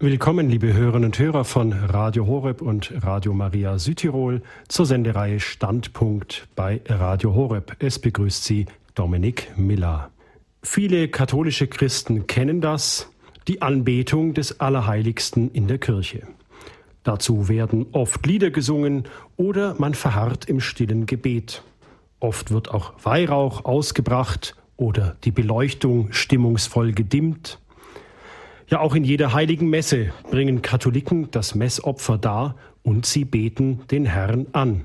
Willkommen, liebe Hörerinnen und Hörer von Radio Horeb und Radio Maria Südtirol zur Sendereihe Standpunkt bei Radio Horeb. Es begrüßt Sie Dominik Miller. Viele katholische Christen kennen das, die Anbetung des Allerheiligsten in der Kirche. Dazu werden oft Lieder gesungen oder man verharrt im stillen Gebet. Oft wird auch Weihrauch ausgebracht oder die Beleuchtung stimmungsvoll gedimmt. Ja, auch in jeder heiligen Messe bringen Katholiken das Messopfer dar und sie beten den Herrn an.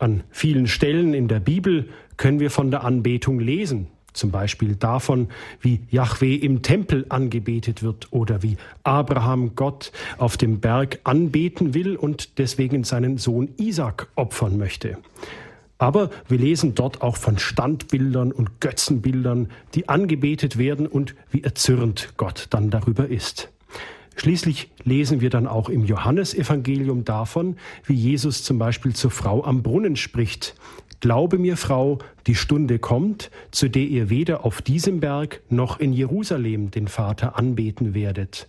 An vielen Stellen in der Bibel können wir von der Anbetung lesen, zum Beispiel davon, wie Yahweh im Tempel angebetet wird oder wie Abraham Gott auf dem Berg anbeten will und deswegen seinen Sohn Isaac opfern möchte. Aber wir lesen dort auch von Standbildern und Götzenbildern, die angebetet werden und wie erzürnt Gott dann darüber ist. Schließlich lesen wir dann auch im Johannesevangelium davon, wie Jesus zum Beispiel zur Frau am Brunnen spricht. Glaube mir, Frau, die Stunde kommt, zu der ihr weder auf diesem Berg noch in Jerusalem den Vater anbeten werdet.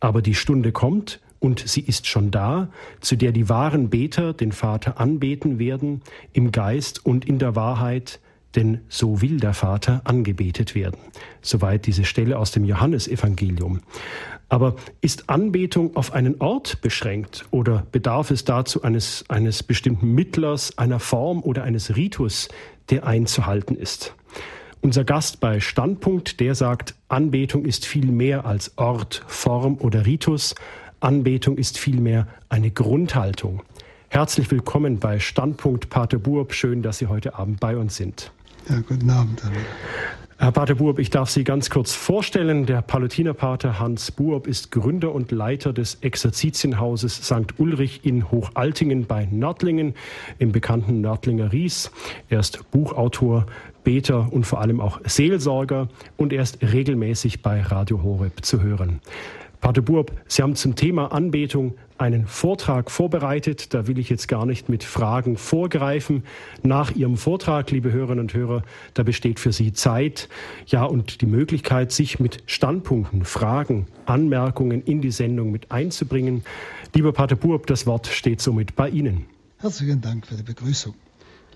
Aber die Stunde kommt, und sie ist schon da, zu der die wahren Beter den Vater anbeten werden, im Geist und in der Wahrheit, denn so will der Vater angebetet werden. Soweit diese Stelle aus dem Johannesevangelium. Aber ist Anbetung auf einen Ort beschränkt oder bedarf es dazu eines, eines bestimmten Mittlers, einer Form oder eines Ritus, der einzuhalten ist? Unser Gast bei Standpunkt, der sagt, Anbetung ist viel mehr als Ort, Form oder Ritus. Anbetung ist vielmehr eine Grundhaltung. Herzlich willkommen bei Standpunkt Pater Burb. Schön, dass Sie heute Abend bei uns sind. Ja, guten Abend. Herr Pater Burb, ich darf Sie ganz kurz vorstellen. Der Palutinerpater Hans Burb ist Gründer und Leiter des Exerzitienhauses St. Ulrich in Hochaltingen bei Nördlingen im bekannten Nördlinger Ries. Er ist Buchautor, Beter und vor allem auch Seelsorger und er ist regelmäßig bei Radio Horeb zu hören. Pater Burb, Sie haben zum Thema Anbetung einen Vortrag vorbereitet. Da will ich jetzt gar nicht mit Fragen vorgreifen. Nach Ihrem Vortrag, liebe Hörerinnen und Hörer, da besteht für Sie Zeit, ja, und die Möglichkeit, sich mit Standpunkten, Fragen, Anmerkungen in die Sendung mit einzubringen. Lieber Pater Burb, das Wort steht somit bei Ihnen. Herzlichen Dank für die Begrüßung.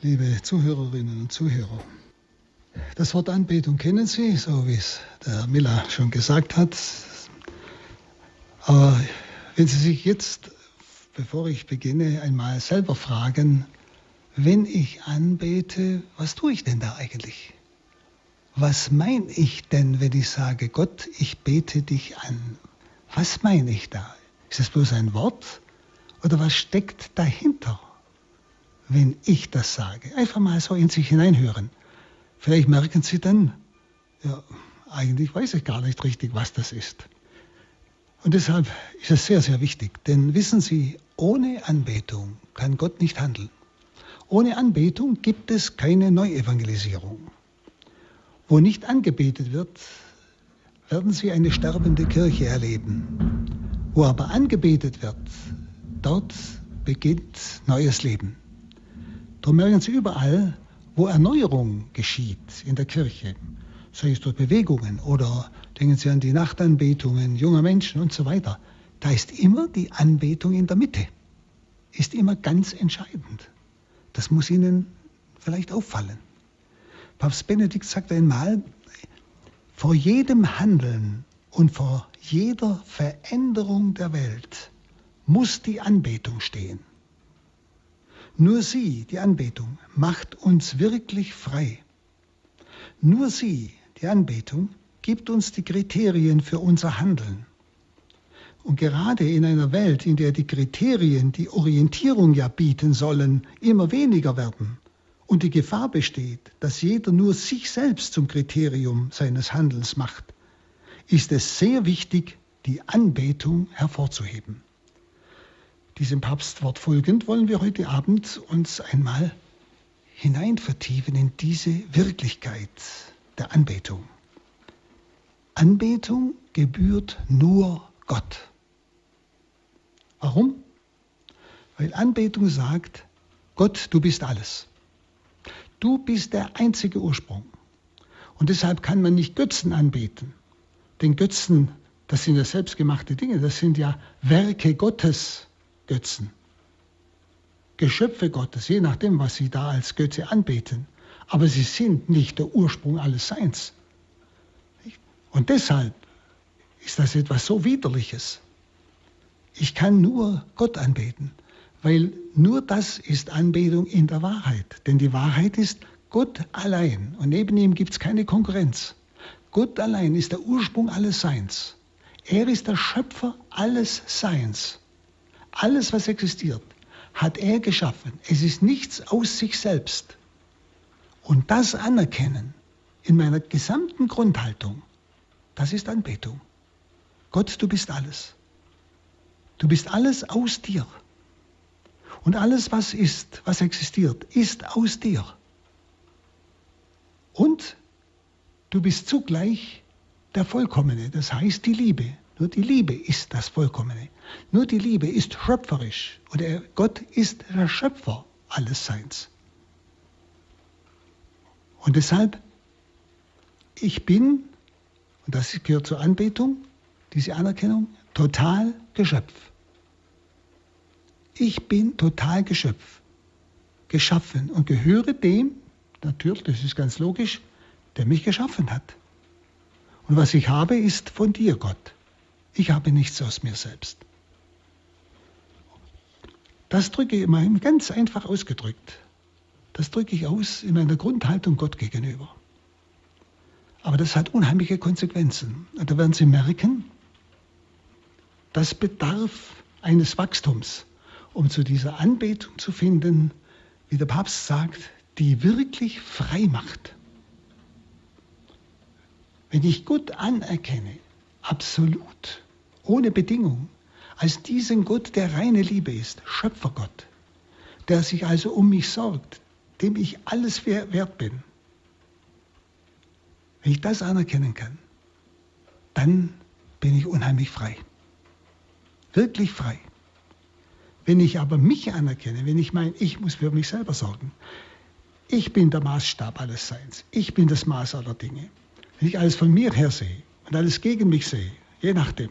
Liebe Zuhörerinnen und Zuhörer, das Wort Anbetung kennen Sie, so wie es der Miller schon gesagt hat. Aber wenn Sie sich jetzt, bevor ich beginne, einmal selber fragen, wenn ich anbete, was tue ich denn da eigentlich? Was meine ich denn, wenn ich sage, Gott, ich bete dich an? Was meine ich da? Ist das bloß ein Wort oder was steckt dahinter, wenn ich das sage? Einfach mal so in sich hineinhören. Vielleicht merken Sie dann, ja, eigentlich weiß ich gar nicht richtig, was das ist. Und deshalb ist es sehr, sehr wichtig, denn wissen Sie, ohne Anbetung kann Gott nicht handeln. Ohne Anbetung gibt es keine Neuevangelisierung. Wo nicht angebetet wird, werden Sie eine sterbende Kirche erleben. Wo aber angebetet wird, dort beginnt neues Leben. Darum merken Sie überall, wo Erneuerung geschieht in der Kirche, sei es durch Bewegungen oder denken Sie an die Nachtanbetungen junger Menschen und so weiter, da ist immer die Anbetung in der Mitte, ist immer ganz entscheidend. Das muss Ihnen vielleicht auffallen. Papst Benedikt sagt einmal, vor jedem Handeln und vor jeder Veränderung der Welt muss die Anbetung stehen. Nur sie, die Anbetung, macht uns wirklich frei. Nur sie, die Anbetung gibt uns die Kriterien für unser Handeln. Und gerade in einer Welt, in der die Kriterien, die Orientierung ja bieten sollen, immer weniger werden und die Gefahr besteht, dass jeder nur sich selbst zum Kriterium seines Handelns macht, ist es sehr wichtig, die Anbetung hervorzuheben. Diesem Papstwort folgend wollen wir heute Abend uns einmal hinein vertiefen in diese Wirklichkeit der Anbetung. Anbetung gebührt nur Gott. Warum? Weil Anbetung sagt, Gott, du bist alles. Du bist der einzige Ursprung. Und deshalb kann man nicht Götzen anbeten. Denn Götzen Das sind ja selbstgemachte Dinge, das sind ja Werke Gottes, Götzen. Geschöpfe Gottes, je nachdem, was sie da als Götze anbeten. Aber sie sind nicht der Ursprung alles Seins. Und deshalb ist das etwas so Widerliches. Ich kann nur Gott anbeten, weil nur das ist Anbetung in der Wahrheit. Denn die Wahrheit ist Gott allein und neben ihm gibt es keine Konkurrenz. Gott allein ist der Ursprung alles Seins. Er ist der Schöpfer alles Seins. Alles, was existiert, hat er geschaffen. Es ist nichts aus sich selbst. Und das anerkennen in meiner gesamten Grundhaltung, das ist Anbetung. Gott, du bist alles. Du bist alles aus dir. Und alles, was ist, was existiert, ist aus dir. Und du bist zugleich der Vollkommene, das heißt die Liebe. Nur die Liebe ist das Vollkommene. Nur die Liebe ist schöpferisch. Und Gott ist der Schöpfer alles Seins. Und deshalb, ich bin, und das gehört zur Anbetung, diese Anerkennung, total Geschöpf. Ich bin total Geschöpf, geschaffen und gehöre dem, natürlich, das ist ganz logisch, der mich geschaffen hat. Und was ich habe, ist von dir, Gott. Ich habe nichts aus mir selbst. Das drücke ich immer ganz einfach ausgedrückt. Das drücke ich aus in meiner Grundhaltung Gott gegenüber. Aber das hat unheimliche Konsequenzen. Und da werden Sie merken, das bedarf eines Wachstums, um zu dieser Anbetung zu finden, wie der Papst sagt, die wirklich frei macht. Wenn ich Gott anerkenne, absolut, ohne Bedingung, als diesen Gott, der reine Liebe ist, Schöpfergott, der sich also um mich sorgt, dem ich alles wert bin, wenn ich das anerkennen kann, dann bin ich unheimlich frei. Wirklich frei. Wenn ich aber mich anerkenne, wenn ich meine, ich muss für mich selber sorgen, ich bin der Maßstab alles Seins, ich bin das Maß aller Dinge, wenn ich alles von mir her sehe und alles gegen mich sehe, je nachdem,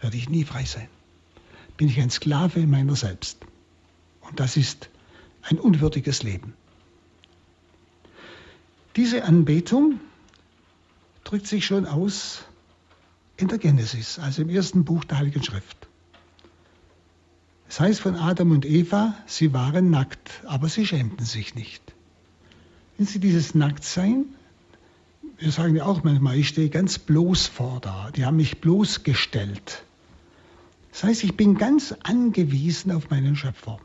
werde ich nie frei sein. Bin ich ein Sklave meiner selbst. Und das ist ein unwürdiges Leben. Diese Anbetung drückt sich schon aus in der Genesis, also im ersten Buch der Heiligen Schrift. Es heißt von Adam und Eva, sie waren nackt, aber sie schämten sich nicht. Wenn sie dieses Nacktsein wir sagen ja auch manchmal, ich stehe ganz bloß vor da. Die haben mich bloßgestellt. Das heißt, ich bin ganz angewiesen auf meinen Schöpfer.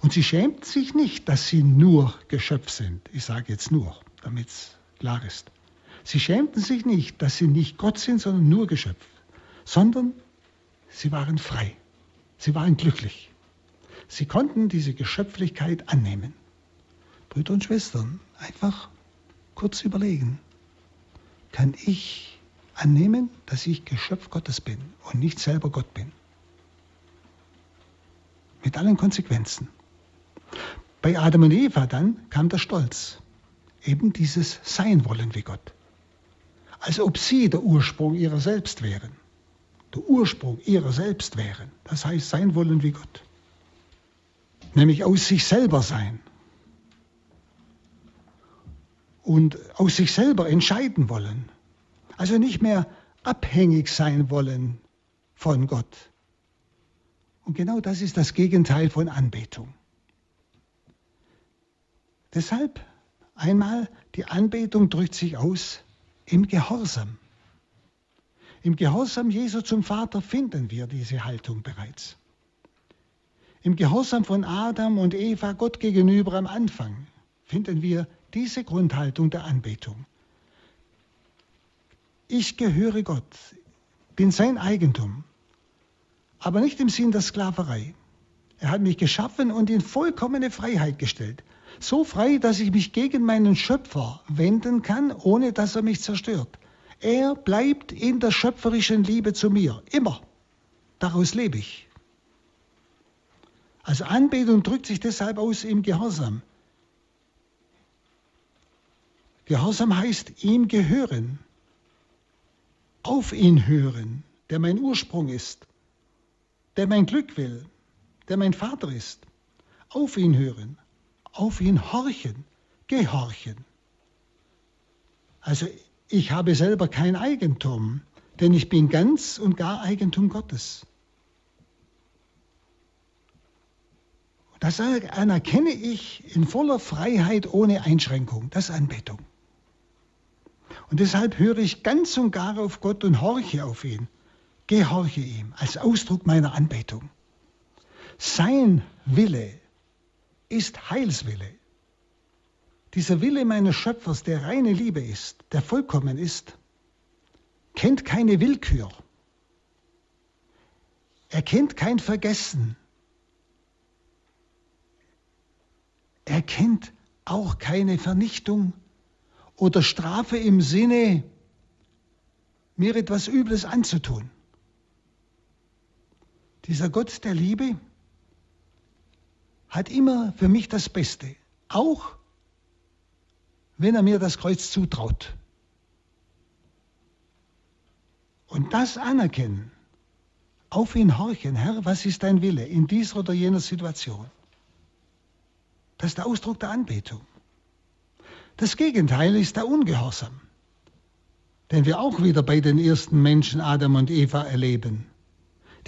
Und sie schämt sich nicht, dass sie nur Geschöpf sind. Ich sage jetzt nur, damit es klar ist. Sie schämten sich nicht, dass sie nicht Gott sind, sondern nur Geschöpf, sondern sie waren frei. Sie waren glücklich. Sie konnten diese Geschöpflichkeit annehmen. Brüder und Schwestern, einfach kurz überlegen kann ich annehmen, dass ich Geschöpf Gottes bin und nicht selber Gott bin. Mit allen Konsequenzen. Bei Adam und Eva dann kam der Stolz, eben dieses Sein wollen wie Gott. Als ob sie der Ursprung ihrer selbst wären. Der Ursprung ihrer selbst wären. Das heißt, sein wollen wie Gott. Nämlich aus sich selber sein und aus sich selber entscheiden wollen. Also nicht mehr abhängig sein wollen von Gott. Und genau das ist das Gegenteil von Anbetung. Deshalb einmal, die Anbetung drückt sich aus im Gehorsam. Im Gehorsam Jesu zum Vater finden wir diese Haltung bereits. Im Gehorsam von Adam und Eva Gott gegenüber am Anfang finden wir diese Grundhaltung der Anbetung. Ich gehöre Gott, bin sein Eigentum, aber nicht im Sinn der Sklaverei. Er hat mich geschaffen und in vollkommene Freiheit gestellt. So frei, dass ich mich gegen meinen Schöpfer wenden kann, ohne dass er mich zerstört. Er bleibt in der schöpferischen Liebe zu mir, immer. Daraus lebe ich. Also Anbetung drückt sich deshalb aus im Gehorsam. Gehorsam heißt ihm gehören. auf ihn hören, der mein Ursprung ist, der mein Glück will, der mein Vater ist. Auf ihn hören, auf ihn horchen, gehorchen. Also ich habe selber kein Eigentum, denn ich bin ganz und gar Eigentum Gottes. Das anerkenne ich in voller Freiheit ohne Einschränkung. Das ist Anbetung. Und deshalb höre ich ganz und gar auf Gott und horche auf ihn. Gehorche ihm als Ausdruck meiner Anbetung. Sein Wille ist Heilswille. Dieser Wille meines Schöpfers, der reine Liebe ist, der vollkommen ist, kennt keine Willkür. Er kennt kein Vergessen. Er kennt auch keine Vernichtung oder Strafe im Sinne, mir etwas Übles anzutun. Dieser Gott der Liebe hat immer für mich das Beste, auch wenn er mir das Kreuz zutraut. Und das anerkennen, auf ihn horchen, Herr, was ist dein Wille in dieser oder jener Situation? Das ist der Ausdruck der Anbetung. Das Gegenteil ist der Ungehorsam, den wir auch wieder bei den ersten Menschen Adam und Eva erleben.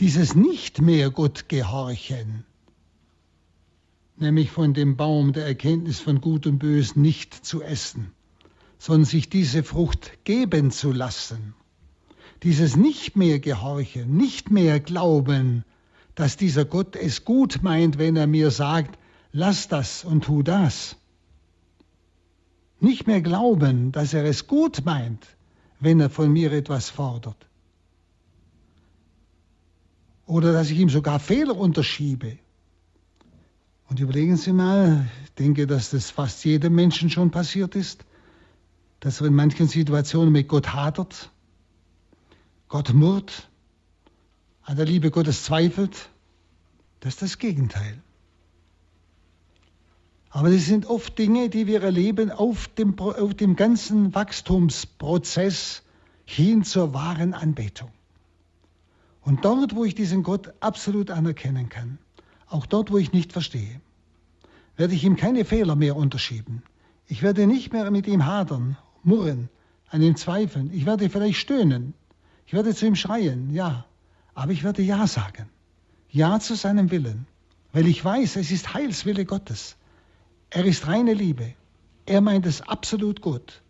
Dieses nicht mehr Gott gehorchen, nämlich von dem Baum der Erkenntnis von Gut und Bös nicht zu essen, sondern sich diese Frucht geben zu lassen. Dieses nicht mehr gehorchen, nicht mehr glauben, dass dieser Gott es gut meint, wenn er mir sagt, lass das und tu das. Nicht mehr glauben, dass er es gut meint, wenn er von mir etwas fordert. Oder dass ich ihm sogar Fehler unterschiebe. Und überlegen Sie mal, ich denke, dass das fast jedem Menschen schon passiert ist, dass er in manchen Situationen mit Gott hadert, Gott murrt, an der Liebe Gottes zweifelt. Das ist das Gegenteil. Aber das sind oft Dinge, die wir erleben auf dem, auf dem ganzen Wachstumsprozess hin zur wahren Anbetung. Und dort, wo ich diesen Gott absolut anerkennen kann, auch dort, wo ich nicht verstehe, werde ich ihm keine Fehler mehr unterschieben. Ich werde nicht mehr mit ihm hadern, murren, an ihm zweifeln. Ich werde vielleicht stöhnen. Ich werde zu ihm schreien, ja. Aber ich werde Ja sagen. Ja zu seinem Willen. Weil ich weiß, es ist Heilswille Gottes. Er ist reine Liebe. Er meint es absolut gut.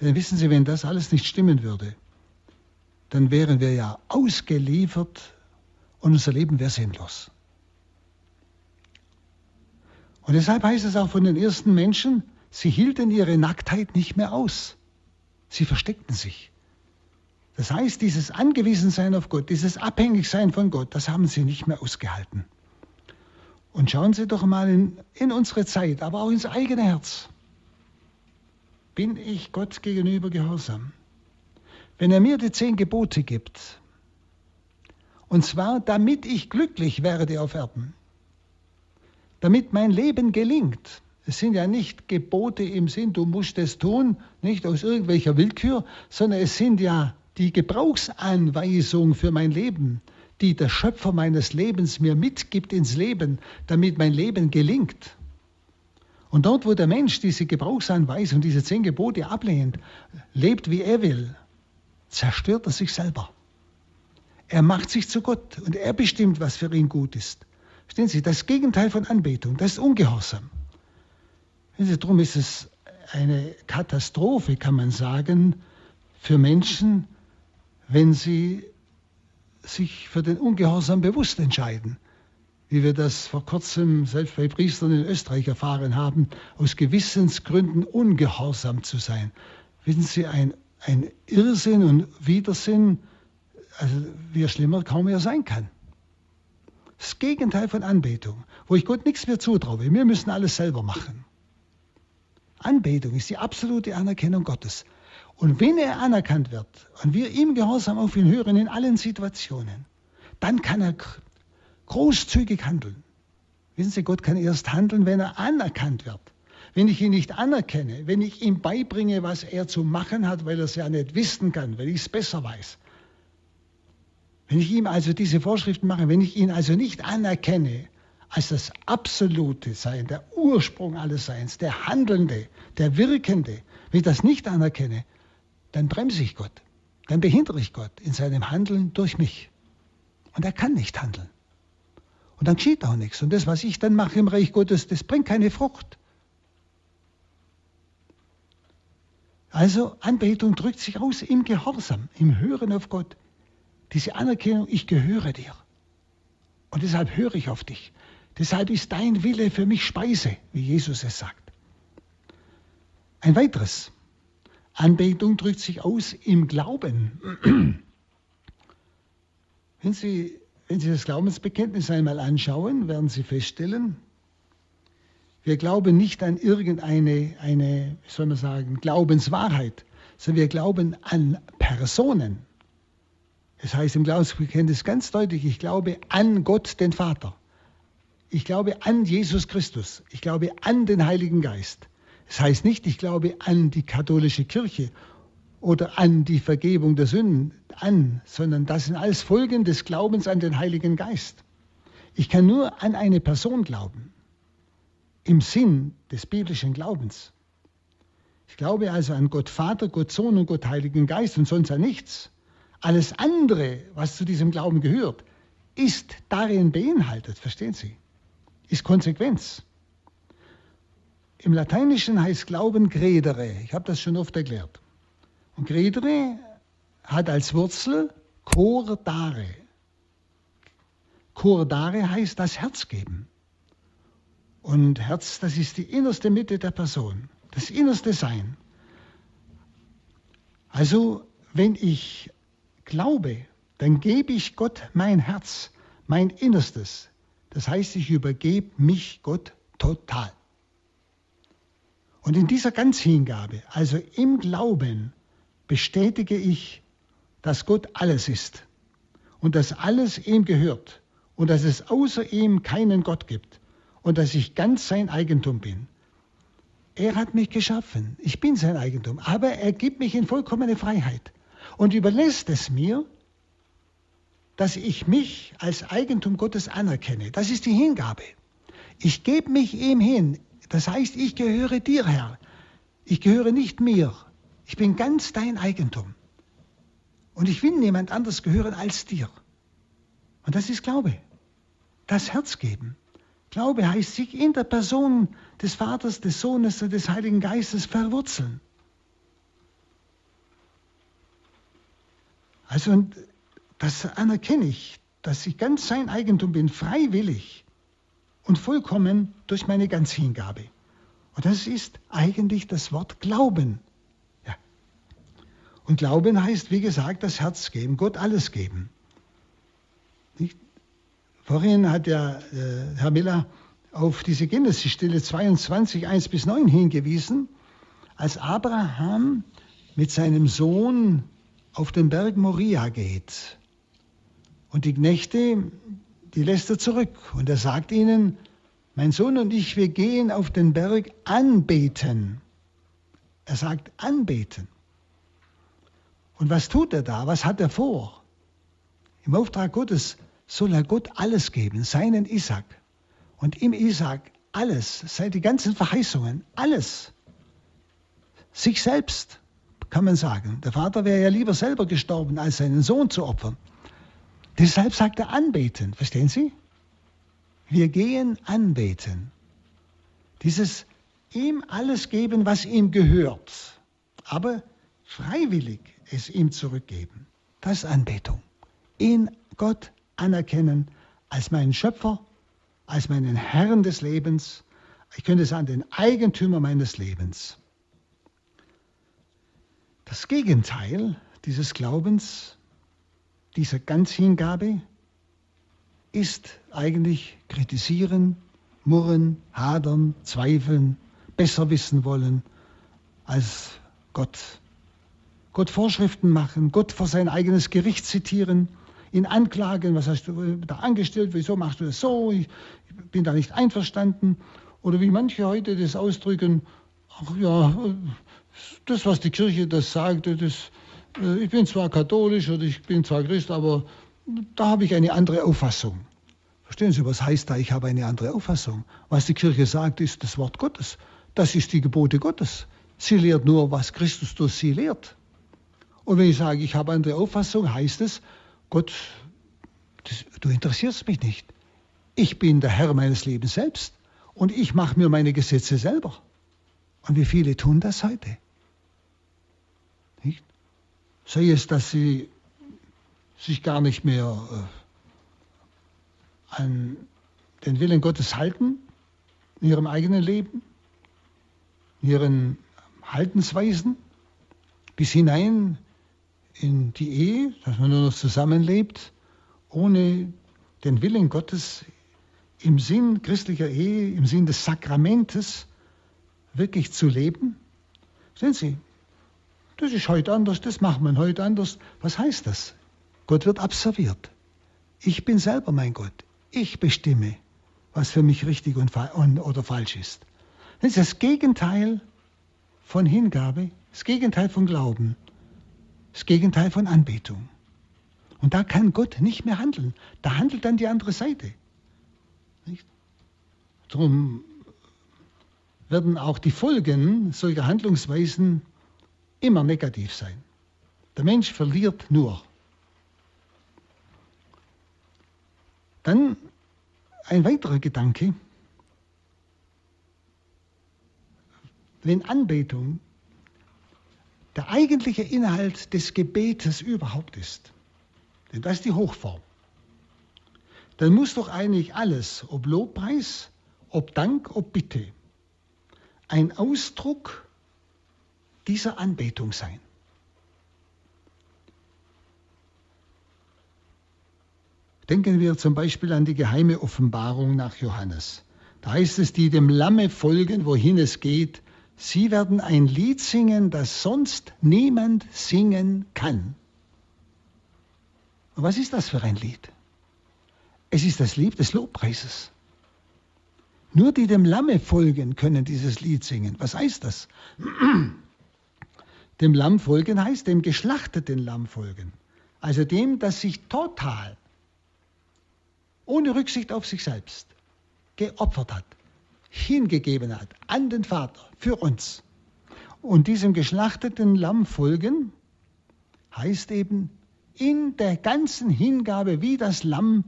Denn wissen Sie, wenn das alles nicht stimmen würde, dann wären wir ja ausgeliefert und unser Leben wäre sinnlos. Und deshalb heißt es auch von den ersten Menschen, sie hielten ihre Nacktheit nicht mehr aus. Sie versteckten sich. Das heißt, dieses Angewiesensein auf Gott, dieses Abhängigsein von Gott, das haben sie nicht mehr ausgehalten. Und schauen Sie doch mal in, in unsere Zeit, aber auch ins eigene Herz. Bin ich Gott gegenüber gehorsam? Wenn er mir die zehn Gebote gibt, und zwar damit ich glücklich werde auf Erden, damit mein Leben gelingt. Es sind ja nicht Gebote im Sinn, du musst es tun, nicht aus irgendwelcher Willkür, sondern es sind ja die Gebrauchsanweisung für mein Leben, die der Schöpfer meines Lebens mir mitgibt ins Leben, damit mein Leben gelingt. Und dort, wo der Mensch diese Gebrauchsanweisung, diese zehn Gebote ablehnt, lebt wie er will, zerstört er sich selber. Er macht sich zu Gott und er bestimmt, was für ihn gut ist. Verstehen Sie, das Gegenteil von Anbetung, das ist Ungehorsam. Sie, darum ist es eine Katastrophe, kann man sagen, für Menschen, wenn sie sich für den Ungehorsam bewusst entscheiden. Wie wir das vor kurzem selbst bei Priestern in Österreich erfahren haben, aus Gewissensgründen ungehorsam zu sein. Wissen Sie, ein, ein Irrsinn und Widersinn, also wie er schlimmer kaum mehr sein kann. Das Gegenteil von Anbetung, wo ich Gott nichts mehr zutraue. Wir müssen alles selber machen. Anbetung ist die absolute Anerkennung Gottes. Und wenn er anerkannt wird und wir ihm gehorsam auf ihn hören in allen Situationen, dann kann er großzügig handeln. Wissen Sie, Gott kann erst handeln, wenn er anerkannt wird. wenn ich ihn nicht anerkenne, wenn ich ihm beibringe, was er zu machen hat, weil er es ja nicht wissen kann, weil ich es besser weiß. Wenn ich ihm also diese Vorschriften mache, wenn ich ihn also nicht anerkenne als das absolute Sein, der Ursprung alles Seins, der Handelnde, der Wirkende, wenn ich das nicht anerkenne, dann bremse ich Gott, dann behindere ich Gott in seinem Handeln durch mich. Und er kann nicht handeln. Und dann geschieht auch nichts. Und das, was ich dann mache im Reich Gottes, das bringt keine Frucht. Also Anbetung drückt sich aus im Gehorsam, im Hören auf Gott. Diese Anerkennung, ich gehöre dir. Und deshalb höre ich auf dich. Deshalb ist dein Wille für mich Speise, wie Jesus es sagt. Ein weiteres. Anbetung drückt sich aus im Glauben. Wenn Sie, wenn Sie das Glaubensbekenntnis einmal anschauen, werden Sie feststellen, wir glauben nicht an irgendeine, eine, wie soll man sagen, Glaubenswahrheit, sondern wir glauben an Personen. Es heißt im Glaubensbekenntnis ganz deutlich, ich glaube an Gott, den Vater. Ich glaube an Jesus Christus. Ich glaube an den Heiligen Geist. Es heißt nicht, ich glaube an die katholische Kirche oder an die Vergebung der Sünden an, sondern das sind alles Folgen des Glaubens an den Heiligen Geist. Ich kann nur an eine Person glauben im Sinn des biblischen Glaubens. Ich glaube also an Gott Vater, Gott Sohn und Gott Heiligen Geist und sonst an nichts. Alles andere, was zu diesem Glauben gehört, ist darin beinhaltet, verstehen Sie? Ist Konsequenz. Im Lateinischen heißt Glauben credere. Ich habe das schon oft erklärt. Und credere hat als Wurzel cordare. Cordare heißt das Herz geben. Und Herz, das ist die innerste Mitte der Person, das innerste Sein. Also, wenn ich glaube, dann gebe ich Gott mein Herz, mein Innerstes. Das heißt, ich übergebe mich Gott total. Und in dieser Ganzhingabe, also im Glauben, bestätige ich, dass Gott alles ist und dass alles ihm gehört und dass es außer ihm keinen Gott gibt und dass ich ganz sein Eigentum bin. Er hat mich geschaffen, ich bin sein Eigentum, aber er gibt mich in vollkommene Freiheit und überlässt es mir, dass ich mich als Eigentum Gottes anerkenne. Das ist die Hingabe. Ich gebe mich ihm hin. Das heißt, ich gehöre dir, Herr. Ich gehöre nicht mir. Ich bin ganz dein Eigentum. Und ich will niemand anders gehören als dir. Und das ist Glaube. Das Herz geben. Glaube heißt sich in der Person des Vaters, des Sohnes und des Heiligen Geistes verwurzeln. Also das anerkenne ich, dass ich ganz sein Eigentum bin, freiwillig und vollkommen durch meine Ganzhingabe. Und das ist eigentlich das Wort Glauben. Ja. Und Glauben heißt, wie gesagt, das Herz geben, Gott alles geben. Nicht? Vorhin hat ja äh, Herr Miller auf diese Genesis-Stelle 22, 1 bis 9 hingewiesen, als Abraham mit seinem Sohn auf den Berg Moria geht. Und die Knechte, die lässt er zurück. Und er sagt ihnen, mein Sohn und ich, wir gehen auf den Berg anbeten. Er sagt anbeten. Und was tut er da? Was hat er vor? Im Auftrag Gottes soll er Gott alles geben, seinen Isaac. Und im Isaac alles, seit die ganzen Verheißungen, alles. Sich selbst, kann man sagen. Der Vater wäre ja lieber selber gestorben, als seinen Sohn zu opfern. Deshalb sagt er anbeten, verstehen Sie? Wir gehen anbeten. Dieses ihm alles geben, was ihm gehört, aber freiwillig es ihm zurückgeben. Das ist Anbetung. In Gott anerkennen als meinen Schöpfer, als meinen Herrn des Lebens. Ich könnte sagen, den Eigentümer meines Lebens. Das Gegenteil dieses Glaubens, dieser Ganzhingabe, ist eigentlich kritisieren, murren, hadern, zweifeln, besser wissen wollen als Gott. Gott Vorschriften machen, Gott vor sein eigenes Gericht zitieren, ihn anklagen, was hast du da angestellt, wieso machst du das so, ich bin da nicht einverstanden Oder wie manche heute das ausdrücken, ach ja, das, was die Kirche das sagt, das, äh, ich bin zwar katholisch oder ich bin zwar Christ, aber da habe ich eine andere Auffassung. Verstehen Sie, was heißt da, ich habe eine andere Auffassung? Was die Kirche sagt, ist das Wort Gottes. Das ist die Gebote Gottes. Sie lehrt nur, was Christus durch sie lehrt. Und wenn ich sage, ich habe eine andere Auffassung, heißt es, Gott, das, du interessierst mich nicht. Ich bin der Herr meines Lebens selbst und ich mache mir meine Gesetze selber. Und wie viele tun das heute? Sei es, dass sie sich gar nicht mehr äh, an den Willen Gottes halten in ihrem eigenen Leben, in ihren Haltensweisen, bis hinein in die Ehe, dass man nur noch zusammenlebt, ohne den Willen Gottes im Sinn christlicher Ehe, im Sinn des Sakramentes wirklich zu leben. Sehen Sie, das ist heute anders, das macht man heute anders. Was heißt das? Gott wird absolviert. Ich bin selber mein Gott. Ich bestimme, was für mich richtig und, oder falsch ist. Das ist das Gegenteil von Hingabe, das Gegenteil von Glauben, das Gegenteil von Anbetung. Und da kann Gott nicht mehr handeln. Da handelt dann die andere Seite. Darum werden auch die Folgen solcher Handlungsweisen immer negativ sein. Der Mensch verliert nur. Dann ein weiterer Gedanke. Wenn Anbetung der eigentliche Inhalt des Gebetes überhaupt ist, denn das ist die Hochform, dann muss doch eigentlich alles, ob Lobpreis, ob Dank, ob Bitte, ein Ausdruck dieser Anbetung sein. Denken wir zum Beispiel an die geheime Offenbarung nach Johannes. Da heißt es, die dem Lamme folgen, wohin es geht, Sie werden ein Lied singen, das sonst niemand singen kann. Und was ist das für ein Lied? Es ist das Lied des Lobpreises. Nur die dem Lamme folgen, können dieses Lied singen. Was heißt das? dem Lamm folgen heißt dem geschlachteten Lamm folgen. Also dem, das sich total, ohne Rücksicht auf sich selbst, geopfert hat hingegeben hat an den Vater für uns. Und diesem geschlachteten Lamm folgen heißt eben in der ganzen Hingabe wie das Lamm,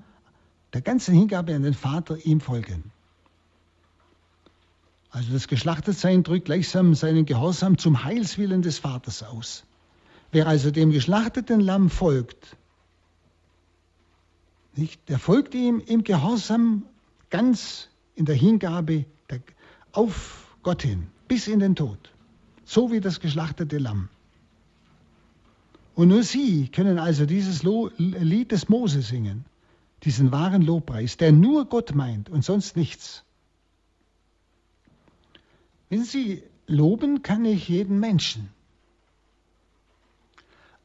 der ganzen Hingabe an den Vater ihm folgen. Also das Geschlachtetsein drückt gleichsam seinen Gehorsam zum Heilswillen des Vaters aus. Wer also dem geschlachteten Lamm folgt, nicht, der folgt ihm im Gehorsam ganz in der Hingabe auf Gott hin, bis in den Tod, so wie das geschlachtete Lamm. Und nur sie können also dieses Lied des Mose singen, diesen wahren Lobpreis, der nur Gott meint und sonst nichts. Wenn Sie loben, kann ich jeden Menschen.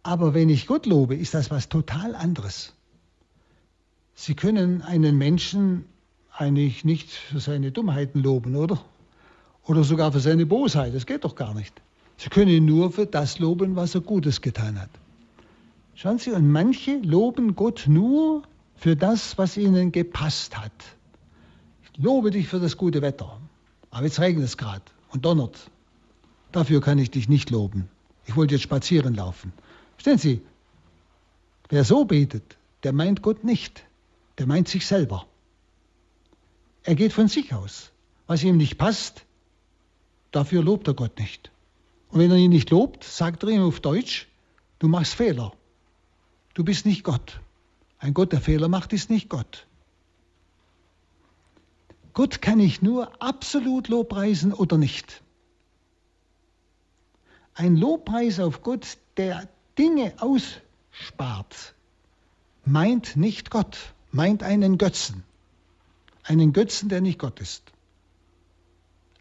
Aber wenn ich Gott lobe, ist das was total anderes. Sie können einen Menschen eigentlich nicht für seine Dummheiten loben, oder? Oder sogar für seine Bosheit. Das geht doch gar nicht. Sie können ihn nur für das loben, was er Gutes getan hat. Schauen Sie, und manche loben Gott nur für das, was ihnen gepasst hat. Ich lobe dich für das gute Wetter. Aber jetzt regnet es gerade und donnert. Dafür kann ich dich nicht loben. Ich wollte jetzt spazieren laufen. Verstehen Sie, wer so betet, der meint Gott nicht. Der meint sich selber. Er geht von sich aus. Was ihm nicht passt, dafür lobt er Gott nicht. Und wenn er ihn nicht lobt, sagt er ihm auf Deutsch, du machst Fehler. Du bist nicht Gott. Ein Gott, der Fehler macht, ist nicht Gott. Gott kann ich nur absolut lobpreisen oder nicht. Ein Lobpreis auf Gott, der Dinge ausspart, meint nicht Gott, meint einen Götzen. Einen Götzen, der nicht Gott ist.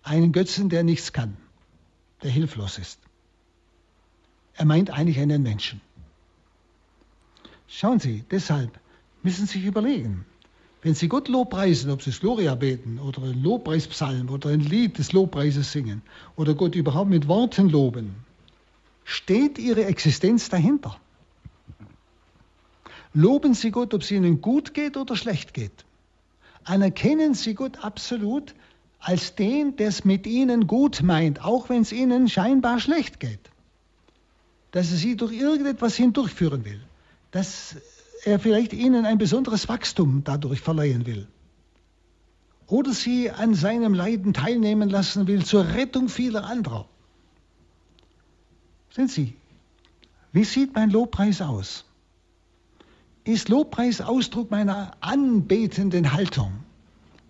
Einen Götzen, der nichts kann, der hilflos ist. Er meint eigentlich einen Menschen. Schauen Sie, deshalb müssen Sie sich überlegen, Wenn Sie Gott Lobpreisen, ob Sie es Gloria beten oder ein Lobpreispsalm oder ein Lied des Lobpreises singen oder Gott überhaupt mit Worten loben, steht Ihre Existenz dahinter. Loben Sie Gott, ob es Ihnen gut geht oder schlecht geht. Anerkennen Sie Gott absolut als den, der es mit Ihnen gut meint, auch wenn es Ihnen scheinbar schlecht geht. Dass er Sie durch irgendetwas hindurchführen will. Dass er vielleicht Ihnen ein besonderes Wachstum dadurch verleihen will. Oder Sie an seinem Leiden teilnehmen lassen will zur Rettung vieler anderer. Sind Sie, wie sieht mein Lobpreis aus? Ist Lobpreis Ausdruck meiner anbetenden Haltung?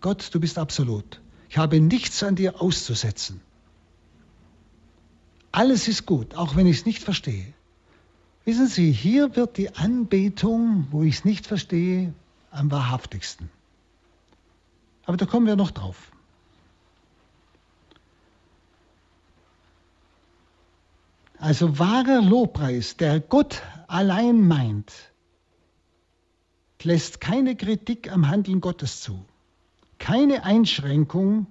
Gott, du bist absolut. Ich habe nichts an dir auszusetzen. Alles ist gut, auch wenn ich es nicht verstehe. Wissen Sie, hier wird die Anbetung, wo ich es nicht verstehe, am wahrhaftigsten. Aber da kommen wir noch drauf. Also wahrer Lobpreis, der Gott allein meint, lässt keine Kritik am Handeln Gottes zu, keine Einschränkung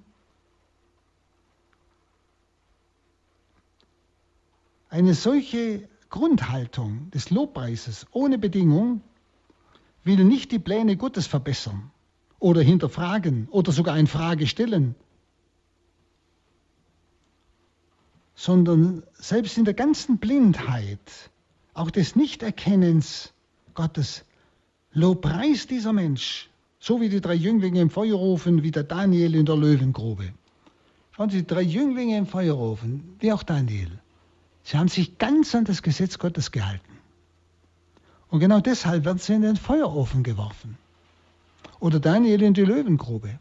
Eine solche Grundhaltung des Lobpreises ohne Bedingung will nicht die Pläne Gottes verbessern oder hinterfragen oder sogar in Frage stellen, sondern selbst in der ganzen Blindheit, auch des Nichterkennens Gottes, lobpreist dieser Mensch, so wie die drei Jünglinge im Feuerofen, wie der Daniel in der Löwengrube. Schauen Sie, drei Jünglinge im Feuerofen, wie auch Daniel. Sie haben sich ganz an das Gesetz Gottes gehalten. Und genau deshalb werden sie in den Feuerofen geworfen. Oder Daniel in die Löwengrube.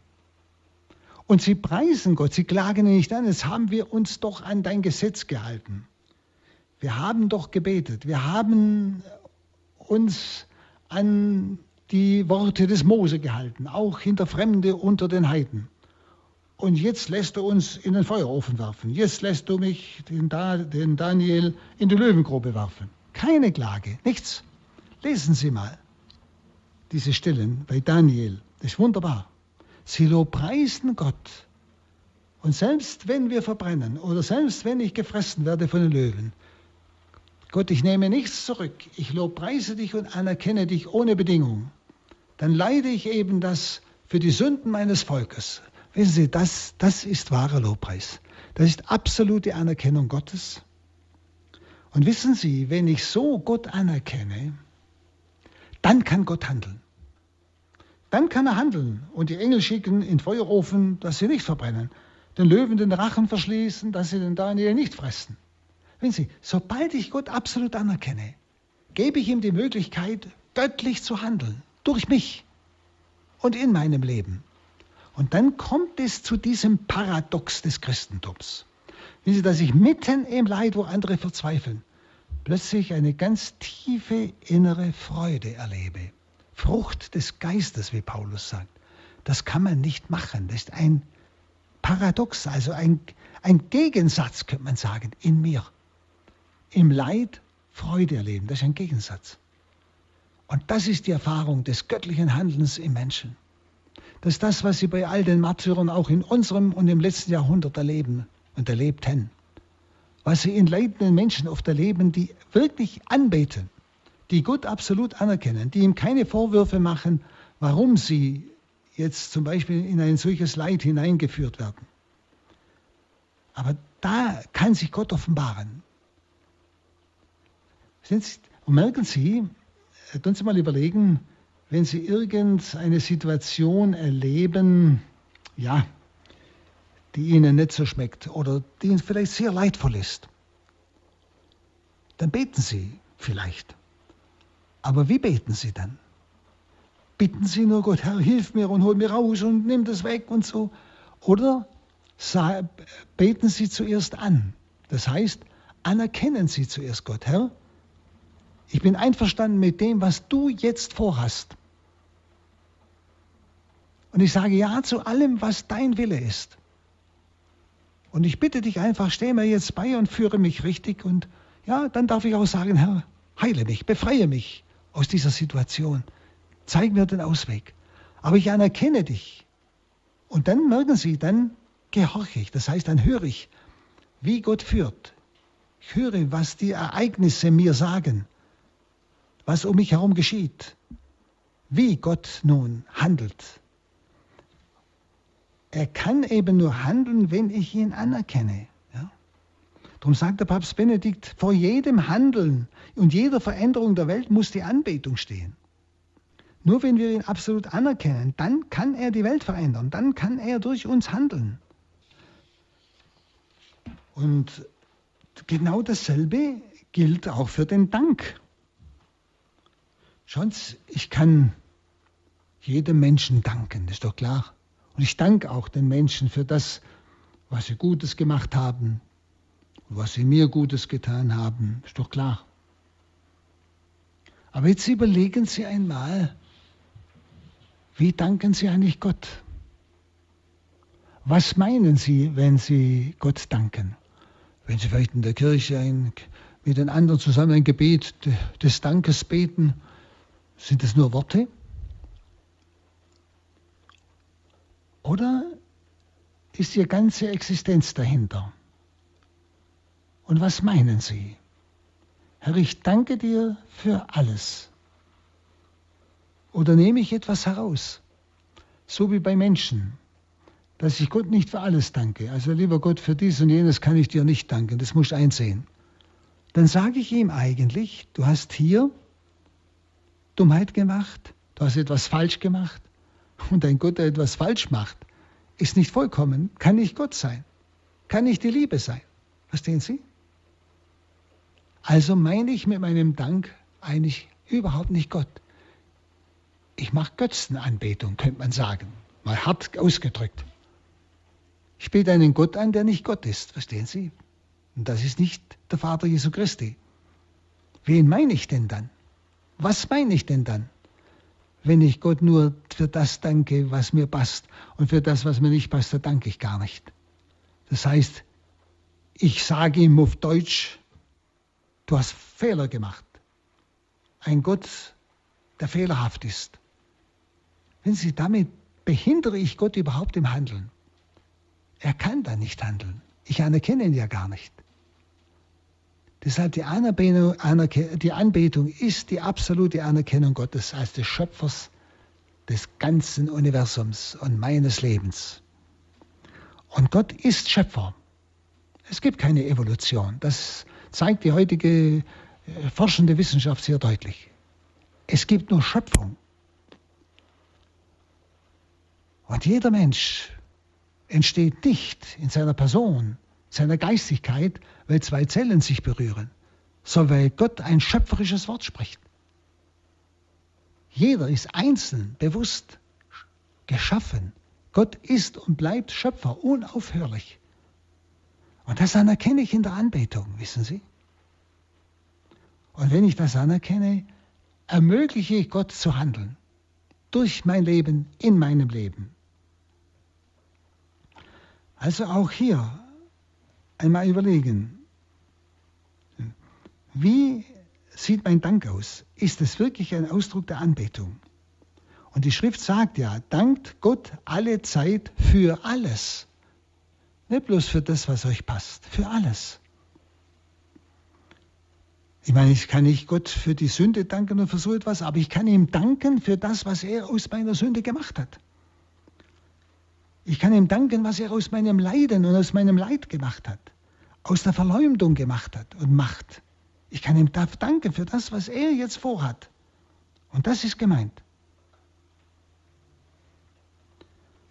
Und sie preisen Gott, sie klagen ihn nicht an, jetzt haben wir uns doch an dein Gesetz gehalten. Wir haben doch gebetet, wir haben uns an die Worte des Mose gehalten, auch hinter Fremde unter den Heiden und jetzt lässt du uns in den Feuerofen werfen. Jetzt lässt du mich, den, da, den Daniel, in die Löwengrube werfen. Keine Klage, nichts. Lesen Sie mal diese Stellen bei Daniel. Das ist wunderbar. Sie lobpreisen Gott. Und selbst wenn wir verbrennen oder selbst wenn ich gefressen werde von den Löwen, Gott, ich nehme nichts zurück. Ich lobpreise dich und anerkenne dich ohne Bedingung. Dann leide ich eben das für die Sünden meines Volkes. Wissen Sie, das, das ist wahrer Lobpreis. Das ist absolute Anerkennung Gottes. Und wissen Sie, wenn ich so Gott anerkenne, dann kann Gott handeln. Dann kann er handeln und die Engel schicken in Feuerofen, dass sie nicht verbrennen, den Löwen den Rachen verschließen, dass sie den Daniel nicht fressen. Wissen Sie, sobald ich Gott absolut anerkenne, gebe ich ihm die Möglichkeit, göttlich zu handeln, durch mich und in meinem Leben. Und dann kommt es zu diesem Paradox des Christentums. Wissen Sie, dass ich mitten im Leid, wo andere verzweifeln, plötzlich eine ganz tiefe innere Freude erlebe. Frucht des Geistes, wie Paulus sagt. Das kann man nicht machen. Das ist ein Paradox, also ein, ein Gegensatz, könnte man sagen, in mir. Im Leid Freude erleben, das ist ein Gegensatz. Und das ist die Erfahrung des göttlichen Handelns im Menschen. Das ist das, was sie bei all den Märtyrern auch in unserem und im letzten Jahrhundert erleben und erlebten. Was sie in leidenden Menschen oft erleben, die wirklich anbeten, die Gott absolut anerkennen, die ihm keine Vorwürfe machen, warum sie jetzt zum Beispiel in ein solches Leid hineingeführt werden. Aber da kann sich Gott offenbaren. Und merken Sie, tun Sie mal überlegen, wenn Sie irgendeine Situation erleben, ja, die Ihnen nicht so schmeckt oder die Ihnen vielleicht sehr leidvoll ist, dann beten Sie vielleicht. Aber wie beten Sie dann? Bitten Sie nur Gott, Herr, hilf mir und hol mir raus und nimm das weg und so. Oder beten Sie zuerst an. Das heißt, anerkennen Sie zuerst Gott, Herr, ich bin einverstanden mit dem, was du jetzt vorhast. Und ich sage ja zu allem, was dein Wille ist. Und ich bitte dich einfach, steh mir jetzt bei und führe mich richtig. Und ja, dann darf ich auch sagen, Herr, heile mich, befreie mich aus dieser Situation. Zeig mir den Ausweg. Aber ich anerkenne dich. Und dann merken Sie, dann gehorche ich. Das heißt, dann höre ich, wie Gott führt. Ich höre, was die Ereignisse mir sagen, was um mich herum geschieht, wie Gott nun handelt. Er kann eben nur handeln, wenn ich ihn anerkenne. Ja? Darum sagt der Papst Benedikt, vor jedem Handeln und jeder Veränderung der Welt muss die Anbetung stehen. Nur wenn wir ihn absolut anerkennen, dann kann er die Welt verändern, dann kann er durch uns handeln. Und genau dasselbe gilt auch für den Dank. Sie, ich kann jedem Menschen danken, das ist doch klar. Und ich danke auch den Menschen für das, was sie Gutes gemacht haben, was sie mir Gutes getan haben, ist doch klar. Aber jetzt überlegen Sie einmal, wie danken Sie eigentlich Gott? Was meinen Sie, wenn Sie Gott danken? Wenn Sie vielleicht in der Kirche ein, mit den anderen zusammen ein Gebet des Dankes beten, sind das nur Worte? Oder ist Ihre ganze Existenz dahinter? Und was meinen Sie? Herr, ich danke dir für alles. Oder nehme ich etwas heraus? So wie bei Menschen, dass ich Gott nicht für alles danke. Also lieber Gott, für dies und jenes kann ich dir nicht danken, das musst du einsehen. Dann sage ich ihm eigentlich, du hast hier Dummheit gemacht, du hast etwas falsch gemacht und ein Gott, der etwas falsch macht, ist nicht vollkommen, kann nicht Gott sein, kann nicht die Liebe sein. Verstehen Sie? Also meine ich mit meinem Dank eigentlich überhaupt nicht Gott ich mache Götzenanbetung, könnte man sagen. Mal hart ausgedrückt. Ich bete einen Gott an, der nicht Gott ist, verstehen Sie? Und das ist nicht der Vater Jesu Christi. Wen meine ich denn dann? Was meine ich denn dann? Wenn ich Gott nur für das danke, was mir passt und für das, was mir nicht passt, da danke ich gar nicht. Das heißt, ich sage ihm auf Deutsch, du hast Fehler gemacht. Ein Gott, der fehlerhaft ist. Wenn Sie damit behindere ich Gott überhaupt im Handeln. Er kann da nicht handeln. Ich anerkenne ihn ja gar nicht. Deshalb die Anbetung, die Anbetung ist die absolute Anerkennung Gottes als des Schöpfers des ganzen Universums und meines Lebens. Und Gott ist Schöpfer. Es gibt keine Evolution. Das zeigt die heutige äh, forschende Wissenschaft sehr deutlich. Es gibt nur Schöpfung. Und jeder Mensch entsteht nicht in seiner Person, seiner Geistigkeit, weil zwei Zellen sich berühren, sondern weil Gott ein schöpferisches Wort spricht. Jeder ist einzeln, bewusst geschaffen. Gott ist und bleibt Schöpfer, unaufhörlich. Und das anerkenne ich in der Anbetung, wissen Sie? Und wenn ich das anerkenne, ermögliche ich Gott zu handeln. Durch mein Leben, in meinem Leben. Also auch hier einmal überlegen, wie sieht mein Dank aus? Ist es wirklich ein Ausdruck der Anbetung? Und die Schrift sagt ja, dankt Gott alle Zeit für alles. Nicht bloß für das, was euch passt, für alles. Ich meine, ich kann nicht Gott für die Sünde danken und für so etwas, aber ich kann ihm danken für das, was er aus meiner Sünde gemacht hat. Ich kann ihm danken, was er aus meinem Leiden und aus meinem Leid gemacht hat, aus der Verleumdung gemacht hat und macht. Ich kann ihm danken für das, was er jetzt vorhat. Und das ist gemeint.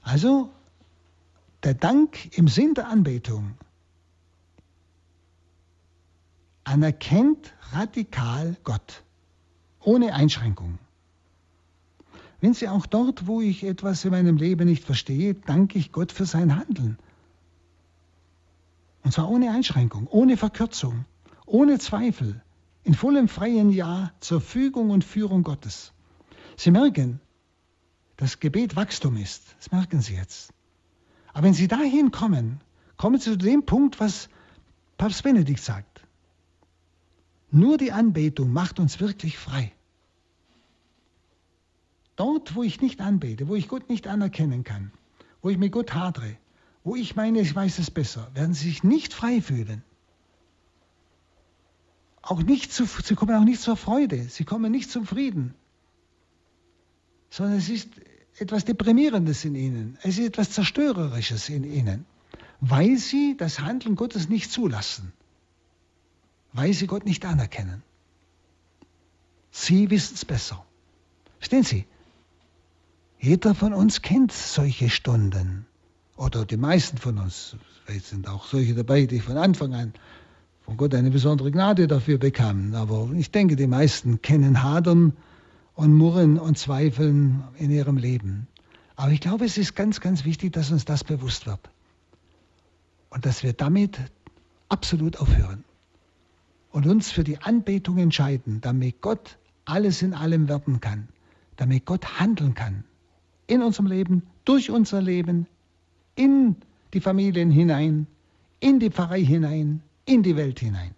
Also, der Dank im Sinn der Anbetung anerkennt radikal Gott, ohne Einschränkung. Wenn Sie auch dort, wo ich etwas in meinem Leben nicht verstehe, danke ich Gott für sein Handeln. Und zwar ohne Einschränkung, ohne Verkürzung, ohne Zweifel, in vollem freien Ja zur Fügung und Führung Gottes. Sie merken, dass Gebet Wachstum ist. Das merken Sie jetzt. Aber wenn Sie dahin kommen, kommen Sie zu dem Punkt, was Papst Benedikt sagt. Nur die Anbetung macht uns wirklich frei. Dort, wo ich nicht anbete, wo ich Gott nicht anerkennen kann, wo ich mit Gott hadre, wo ich meine, ich weiß es besser, werden sie sich nicht frei fühlen. Auch nicht zu, sie kommen auch nicht zur Freude, sie kommen nicht zum Frieden, sondern es ist etwas Deprimierendes in ihnen, es ist etwas Zerstörerisches in ihnen, weil sie das Handeln Gottes nicht zulassen, weil sie Gott nicht anerkennen. Sie wissen es besser. Verstehen Sie? Jeder von uns kennt solche Stunden. Oder die meisten von uns. Vielleicht sind auch solche dabei, die von Anfang an von Gott eine besondere Gnade dafür bekamen. Aber ich denke, die meisten kennen Hadern und Murren und Zweifeln in ihrem Leben. Aber ich glaube, es ist ganz, ganz wichtig, dass uns das bewusst wird. Und dass wir damit absolut aufhören. Und uns für die Anbetung entscheiden, damit Gott alles in allem werden kann. Damit Gott handeln kann in unserem Leben, durch unser Leben, in die Familien hinein, in die Pfarrei hinein, in die Welt hinein.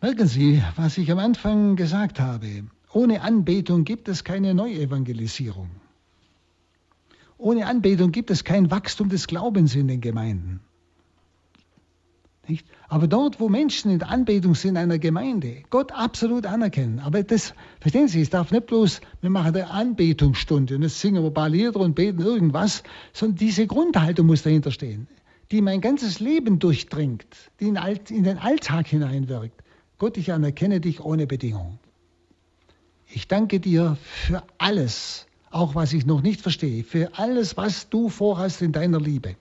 Merken Sie, was ich am Anfang gesagt habe. Ohne Anbetung gibt es keine Neuevangelisierung. Ohne Anbetung gibt es kein Wachstum des Glaubens in den Gemeinden. Nicht? Aber dort, wo Menschen in der Anbetung sind einer Gemeinde, Gott absolut anerkennen. Aber das, verstehen Sie, es darf nicht bloß, wir machen eine Anbetungsstunde und jetzt singen wir ein paar Lieder und beten irgendwas, sondern diese Grundhaltung muss dahinter stehen, die mein ganzes Leben durchdringt, die in, in den Alltag hineinwirkt. Gott, ich anerkenne dich ohne Bedingung. Ich danke dir für alles, auch was ich noch nicht verstehe, für alles, was du vorhast in deiner Liebe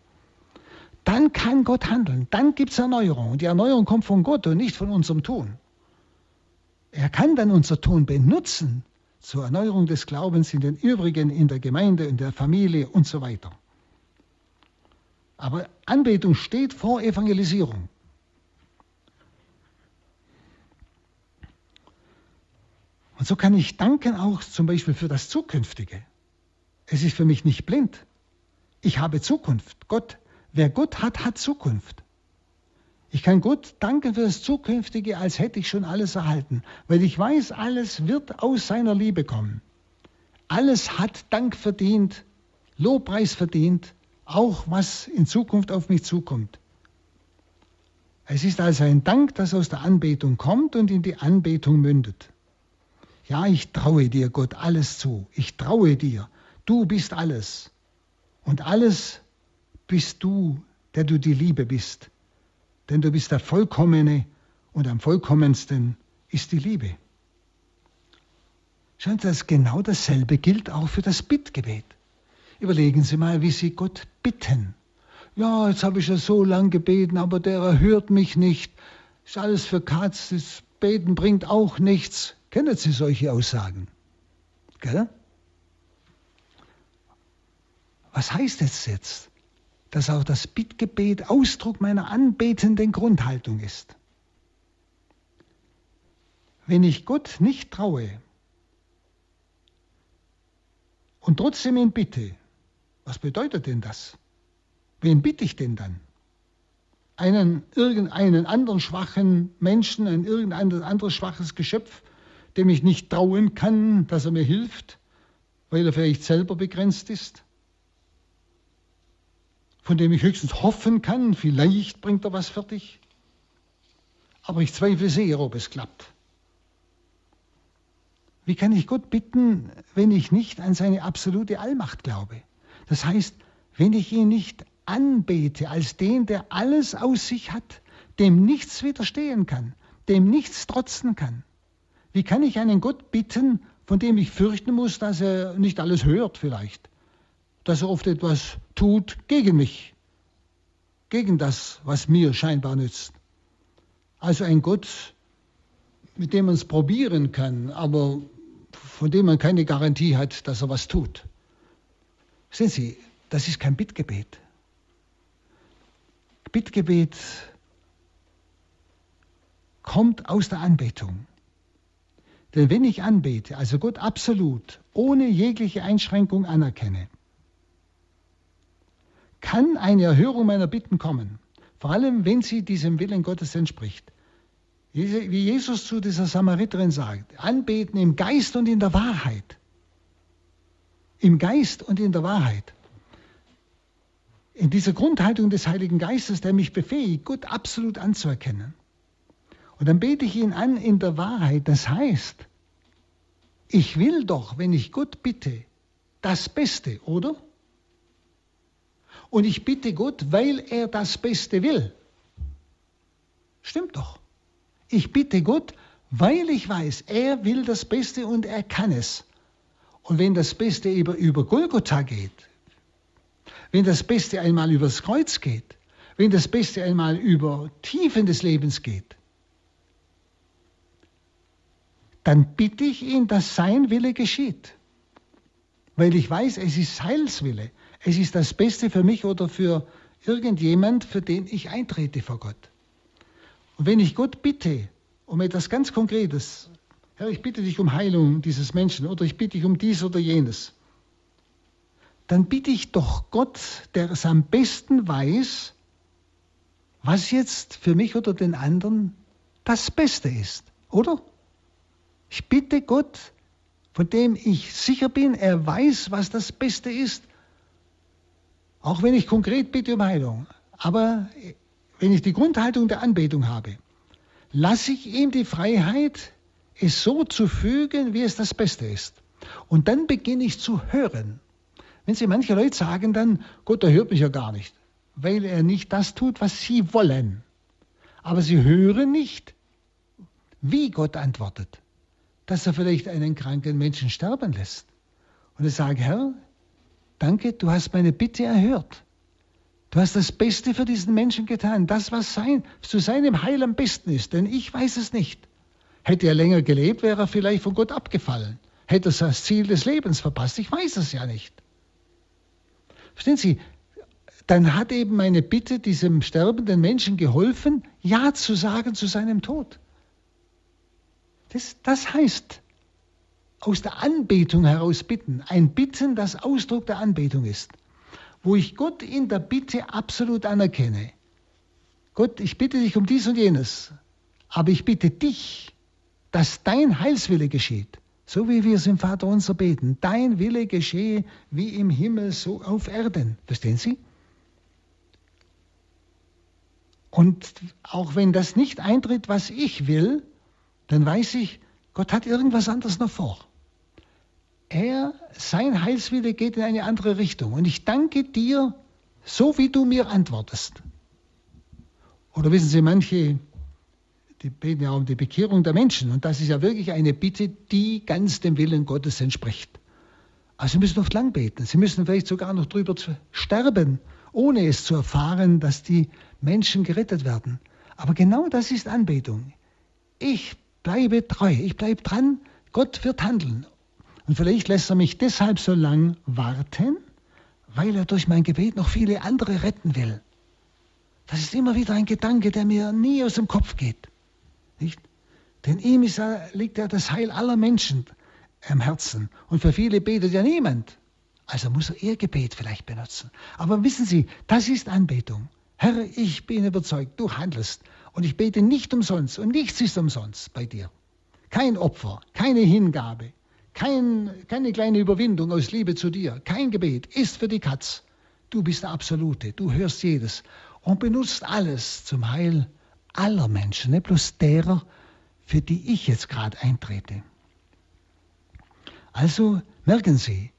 dann kann Gott handeln. Dann gibt es Erneuerung. Und die Erneuerung kommt von Gott und nicht von unserem Tun. Er kann dann unser Tun benutzen zur Erneuerung des Glaubens in den übrigen, in der Gemeinde, in der Familie und so weiter. Aber Anbetung steht vor Evangelisierung. Und so kann ich danken auch zum Beispiel für das Zukünftige. Es ist für mich nicht blind. Ich habe Zukunft. Gott Wer Gott hat, hat Zukunft. Ich kann Gott danken für das Zukünftige, als hätte ich schon alles erhalten, weil ich weiß, alles wird aus seiner Liebe kommen. Alles hat Dank verdient, Lobpreis verdient, auch was in Zukunft auf mich zukommt. Es ist also ein Dank, das aus der Anbetung kommt und in die Anbetung mündet. Ja, ich traue dir, Gott, alles zu. Ich traue dir. Du bist alles. Und alles bist du, der du die Liebe bist. Denn du bist der Vollkommene und am vollkommensten ist die Liebe. Sie, dass genau dasselbe gilt auch für das Bittgebet. Überlegen Sie mal, wie Sie Gott bitten. Ja, jetzt habe ich ja so lang gebeten, aber der erhört mich nicht. Ist alles für Katz, das Beten bringt auch nichts. Kennen Sie solche Aussagen? Gell? Was heißt das jetzt? Dass auch das Bittgebet Ausdruck meiner anbetenden Grundhaltung ist. Wenn ich Gott nicht traue und trotzdem ihn bitte, was bedeutet denn das? Wen bitte ich denn dann? Einen irgendeinen anderen schwachen Menschen, ein irgendein anderes schwaches Geschöpf, dem ich nicht trauen kann, dass er mir hilft, weil er vielleicht selber begrenzt ist? Von dem ich höchstens hoffen kann, vielleicht bringt er was fertig. Aber ich zweifle sehr, ob es klappt. Wie kann ich Gott bitten, wenn ich nicht an seine absolute Allmacht glaube? Das heißt, wenn ich ihn nicht anbete als den, der alles aus sich hat, dem nichts widerstehen kann, dem nichts trotzen kann. Wie kann ich einen Gott bitten, von dem ich fürchten muss, dass er nicht alles hört vielleicht? Dass er oft etwas tut gegen mich, gegen das, was mir scheinbar nützt. Also ein Gott, mit dem man es probieren kann, aber von dem man keine Garantie hat, dass er was tut. Sehen Sie, das ist kein Bittgebet. Bittgebet kommt aus der Anbetung. Denn wenn ich anbete, also Gott absolut, ohne jegliche Einschränkung anerkenne, kann eine Erhörung meiner Bitten kommen, vor allem wenn sie diesem Willen Gottes entspricht. Wie Jesus zu dieser Samariterin sagt, anbeten im Geist und in der Wahrheit. Im Geist und in der Wahrheit. In dieser Grundhaltung des Heiligen Geistes, der mich befähigt, Gott absolut anzuerkennen. Und dann bete ich ihn an in der Wahrheit. Das heißt, ich will doch, wenn ich Gott bitte, das Beste, oder? Und ich bitte Gott, weil er das Beste will. Stimmt doch. Ich bitte Gott, weil ich weiß, er will das Beste und er kann es. Und wenn das Beste über, über Golgotha geht, wenn das Beste einmal übers Kreuz geht, wenn das Beste einmal über Tiefen des Lebens geht, dann bitte ich ihn, dass sein Wille geschieht. Weil ich weiß, es ist Heilswille. Es ist das Beste für mich oder für irgendjemand, für den ich eintrete vor Gott. Und wenn ich Gott bitte um etwas ganz Konkretes, Herr, ich bitte dich um Heilung dieses Menschen oder ich bitte dich um dies oder jenes, dann bitte ich doch Gott, der es am besten weiß, was jetzt für mich oder den anderen das Beste ist, oder? Ich bitte Gott, von dem ich sicher bin, er weiß, was das Beste ist. Auch wenn ich konkret bitte um Heilung. Aber wenn ich die Grundhaltung der Anbetung habe, lasse ich ihm die Freiheit, es so zu fügen, wie es das Beste ist. Und dann beginne ich zu hören. Wenn Sie manche Leute sagen dann, Gott, er hört mich ja gar nicht, weil er nicht das tut, was Sie wollen. Aber Sie hören nicht, wie Gott antwortet dass er vielleicht einen kranken Menschen sterben lässt. Und ich sage, Herr, danke, du hast meine Bitte erhört. Du hast das Beste für diesen Menschen getan, das, was sein, zu seinem Heil am besten ist, denn ich weiß es nicht. Hätte er länger gelebt, wäre er vielleicht von Gott abgefallen. Hätte er das Ziel des Lebens verpasst. Ich weiß es ja nicht. Verstehen Sie? Dann hat eben meine Bitte diesem sterbenden Menschen geholfen, Ja zu sagen zu seinem Tod. Das, das heißt, aus der Anbetung heraus bitten. Ein Bitten, das Ausdruck der Anbetung ist. Wo ich Gott in der Bitte absolut anerkenne. Gott, ich bitte dich um dies und jenes. Aber ich bitte dich, dass dein Heilswille geschieht. So wie wir es im Vater unser beten. Dein Wille geschehe wie im Himmel, so auf Erden. Verstehen Sie? Und auch wenn das nicht eintritt, was ich will, dann weiß ich, Gott hat irgendwas anderes noch vor. Er, sein Heilswille geht in eine andere Richtung. Und ich danke dir, so wie du mir antwortest. Oder wissen Sie, manche, die beten ja um die Bekehrung der Menschen. Und das ist ja wirklich eine Bitte, die ganz dem Willen Gottes entspricht. Also Sie müssen oft lang beten. Sie müssen vielleicht sogar noch drüber sterben, ohne es zu erfahren, dass die Menschen gerettet werden. Aber genau das ist Anbetung. Ich bleibe treu, ich bleibe dran, Gott wird handeln. Und vielleicht lässt er mich deshalb so lang warten, weil er durch mein Gebet noch viele andere retten will. Das ist immer wieder ein Gedanke, der mir nie aus dem Kopf geht. Nicht? Denn ihm ist, liegt ja das Heil aller Menschen am Herzen. Und für viele betet ja niemand. Also muss er ihr Gebet vielleicht benutzen. Aber wissen Sie, das ist Anbetung. Herr, ich bin überzeugt, du handelst. Und ich bete nicht umsonst und nichts ist umsonst bei dir. Kein Opfer, keine Hingabe, kein, keine kleine Überwindung aus Liebe zu dir, kein Gebet ist für die Katz. Du bist der Absolute, du hörst jedes und benutzt alles zum Heil aller Menschen, nicht bloß derer, für die ich jetzt gerade eintrete. Also merken Sie,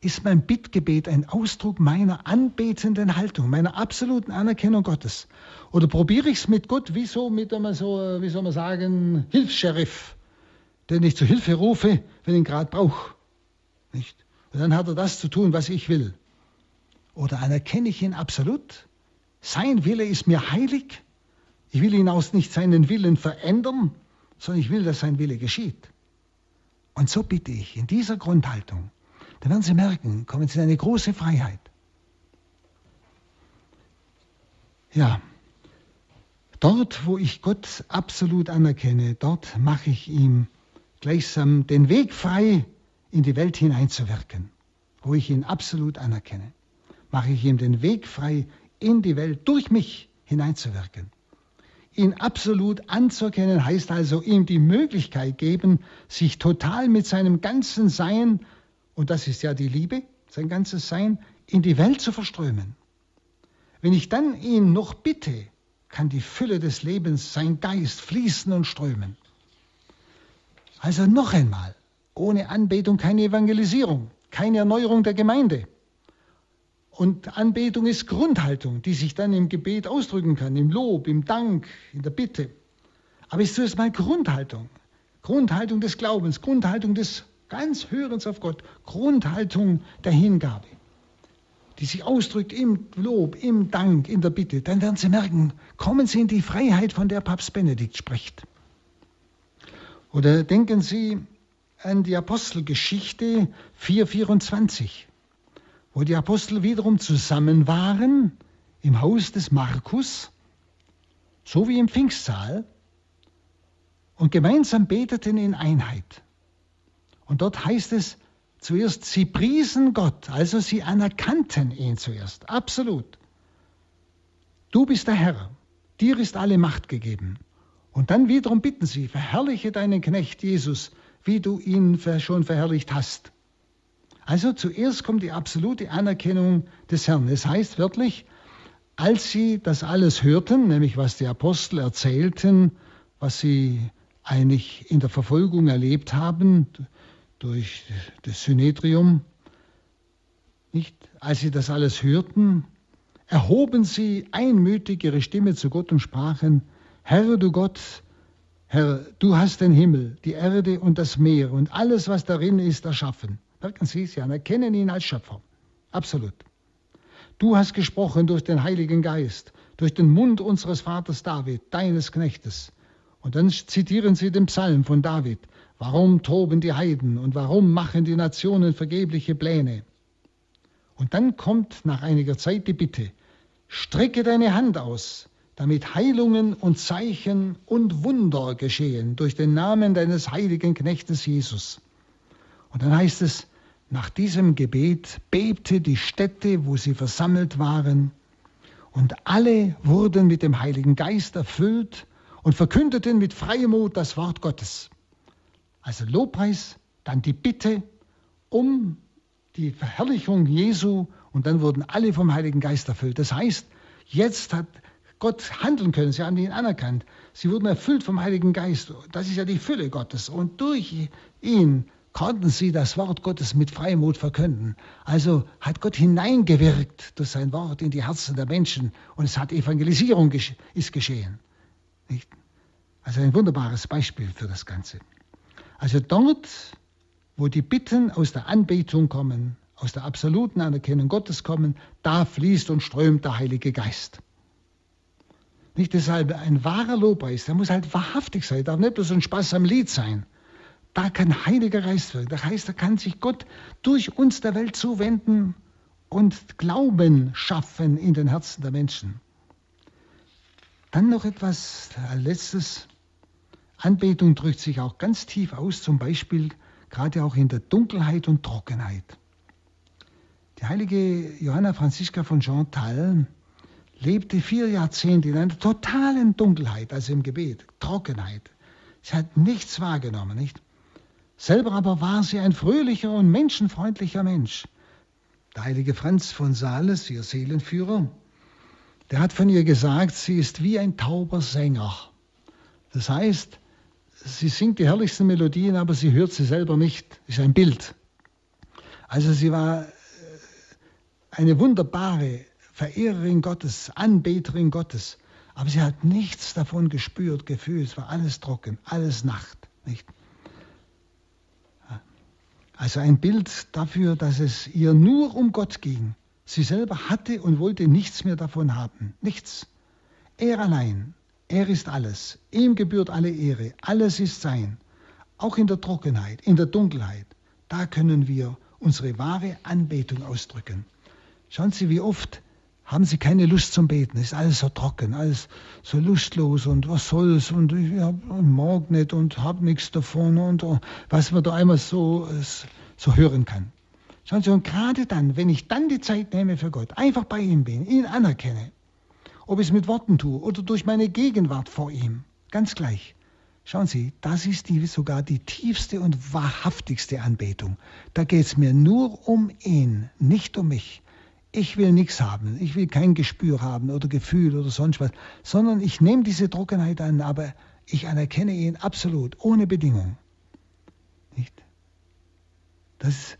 ist mein Bittgebet ein Ausdruck meiner anbetenden Haltung, meiner absoluten Anerkennung Gottes. Oder probiere ich es mit Gott wie so mit einem so, wie soll man sagen, Hilfs-Sheriff, den ich zu Hilfe rufe, wenn ich ihn gerade brauche. Nicht? Und dann hat er das zu tun, was ich will. Oder anerkenne ich ihn absolut? Sein Wille ist mir heilig. Ich will ihn aus nicht seinen Willen verändern, sondern ich will, dass sein Wille geschieht. Und so bitte ich in dieser Grundhaltung dann werden Sie merken, kommen Sie in eine große Freiheit. Ja, dort, wo ich Gott absolut anerkenne, dort mache ich ihm gleichsam den Weg frei, in die Welt hineinzuwirken. Wo ich ihn absolut anerkenne, mache ich ihm den Weg frei, in die Welt durch mich hineinzuwirken. Ihn absolut anzuerkennen heißt also ihm die Möglichkeit geben, sich total mit seinem ganzen Sein, und das ist ja die Liebe, sein ganzes Sein, in die Welt zu verströmen. Wenn ich dann ihn noch bitte, kann die Fülle des Lebens, sein Geist fließen und strömen. Also noch einmal, ohne Anbetung keine Evangelisierung, keine Erneuerung der Gemeinde. Und Anbetung ist Grundhaltung, die sich dann im Gebet ausdrücken kann, im Lob, im Dank, in der Bitte. Aber ist zuerst mal Grundhaltung. Grundhaltung des Glaubens, Grundhaltung des ganz Hörens auf Gott, Grundhaltung der Hingabe, die sich ausdrückt im Lob, im Dank, in der Bitte. Dann werden Sie merken, kommen Sie in die Freiheit, von der Papst Benedikt spricht. Oder denken Sie an die Apostelgeschichte 424 wo die Apostel wiederum zusammen waren im Haus des Markus, so wie im Pfingstsaal, und gemeinsam beteten in Einheit. Und dort heißt es zuerst, sie priesen Gott, also sie anerkannten ihn zuerst, absolut. Du bist der Herr, dir ist alle Macht gegeben. Und dann wiederum bitten sie, verherrliche deinen Knecht Jesus, wie du ihn schon verherrlicht hast. Also zuerst kommt die absolute Anerkennung des Herrn. Es heißt wörtlich, als sie das alles hörten, nämlich was die Apostel erzählten, was sie eigentlich in der Verfolgung erlebt haben durch das Synedrium, nicht, als sie das alles hörten, erhoben sie einmütig ihre Stimme zu Gott und sprachen, Herr du Gott, Herr, du hast den Himmel, die Erde und das Meer und alles, was darin ist, erschaffen. Merken Sie es ja, erkennen ihn als Schöpfer. Absolut. Du hast gesprochen durch den Heiligen Geist, durch den Mund unseres Vaters David, deines Knechtes. Und dann zitieren Sie den Psalm von David. Warum toben die Heiden und warum machen die Nationen vergebliche Pläne? Und dann kommt nach einiger Zeit die Bitte, strecke deine Hand aus, damit Heilungen und Zeichen und Wunder geschehen durch den Namen deines heiligen Knechtes Jesus. Und dann heißt es, nach diesem Gebet bebte die Stätte, wo sie versammelt waren, und alle wurden mit dem Heiligen Geist erfüllt und verkündeten mit Freimut das Wort Gottes. Also Lobpreis, dann die Bitte um die Verherrlichung Jesu und dann wurden alle vom Heiligen Geist erfüllt. Das heißt, jetzt hat Gott handeln können, sie haben ihn anerkannt. Sie wurden erfüllt vom Heiligen Geist. Das ist ja die Fülle Gottes. Und durch ihn konnten sie das Wort Gottes mit Freimut verkünden. Also hat Gott hineingewirkt durch sein Wort in die Herzen der Menschen und es hat Evangelisierung gesche ist geschehen. Nicht? Also ein wunderbares Beispiel für das Ganze. Also dort, wo die Bitten aus der Anbetung kommen, aus der absoluten Anerkennung Gottes kommen, da fließt und strömt der Heilige Geist. Nicht deshalb ein wahrer Lobpreis, der muss halt wahrhaftig sein, darf nicht bloß ein Spaß am Lied sein. Da kann Heiliger Geist wirken. Das heißt, da kann sich Gott durch uns der Welt zuwenden und Glauben schaffen in den Herzen der Menschen. Dann noch etwas als letztes. Anbetung drückt sich auch ganz tief aus, zum Beispiel gerade auch in der Dunkelheit und Trockenheit. Die heilige Johanna Franziska von Chantal lebte vier Jahrzehnte in einer totalen Dunkelheit, also im Gebet, Trockenheit. Sie hat nichts wahrgenommen, nicht? Selber aber war sie ein fröhlicher und menschenfreundlicher Mensch. Der heilige Franz von Sales, ihr Seelenführer, der hat von ihr gesagt, sie ist wie ein tauber Sänger. Das heißt, sie singt die herrlichsten Melodien, aber sie hört sie selber nicht. Ist ein Bild. Also sie war äh, eine wunderbare Verehrerin Gottes, Anbeterin Gottes. Aber sie hat nichts davon gespürt, gefühlt. Es war alles trocken, alles Nacht. Nicht? Also ein Bild dafür, dass es ihr nur um Gott ging. Sie selber hatte und wollte nichts mehr davon haben. Nichts. Er allein. Er ist alles. Ihm gebührt alle Ehre. Alles ist sein. Auch in der Trockenheit, in der Dunkelheit. Da können wir unsere wahre Anbetung ausdrücken. Schauen Sie, wie oft haben Sie keine Lust zum Beten. Es ist alles so trocken, alles so lustlos und was soll's und ich mag nicht und habe nichts davon und oh, was man da einmal so, so hören kann. Schauen Sie, und gerade dann, wenn ich dann die Zeit nehme für Gott, einfach bei ihm bin, ihn anerkenne ob ich es mit Worten tue oder durch meine Gegenwart vor ihm. Ganz gleich. Schauen Sie, das ist die, sogar die tiefste und wahrhaftigste Anbetung. Da geht es mir nur um ihn, nicht um mich. Ich will nichts haben, ich will kein Gespür haben oder Gefühl oder sonst was, sondern ich nehme diese Trockenheit an, aber ich anerkenne ihn absolut, ohne Bedingung. Nicht? Das,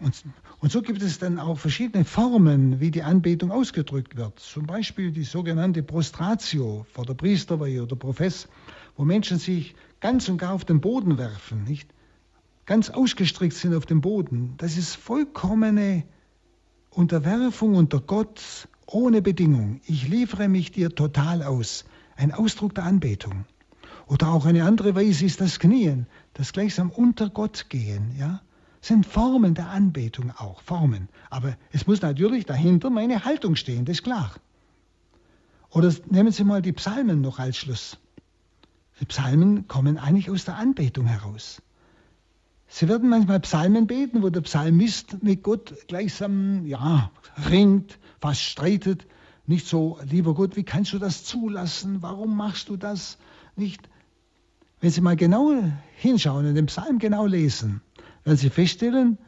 und, und so gibt es dann auch verschiedene Formen, wie die Anbetung ausgedrückt wird. Zum Beispiel die sogenannte Prostratio vor der Priesterweihe oder Profess wo Menschen sich ganz und gar auf den Boden werfen, nicht? Ganz ausgestreckt sind auf dem Boden. Das ist vollkommene Unterwerfung unter Gott ohne Bedingung. Ich liefere mich dir total aus. Ein Ausdruck der Anbetung. Oder auch eine andere Weise ist das Knien, das gleichsam unter Gott gehen, ja? sind Formen der Anbetung auch, Formen. Aber es muss natürlich dahinter meine Haltung stehen, das ist klar. Oder nehmen Sie mal die Psalmen noch als Schluss. Die Psalmen kommen eigentlich aus der Anbetung heraus. Sie werden manchmal Psalmen beten, wo der Psalmist mit Gott gleichsam, ja, ringt, fast streitet. Nicht so, lieber Gott, wie kannst du das zulassen? Warum machst du das nicht? Wenn Sie mal genau hinschauen und den Psalm genau lesen, werden Sie feststellen,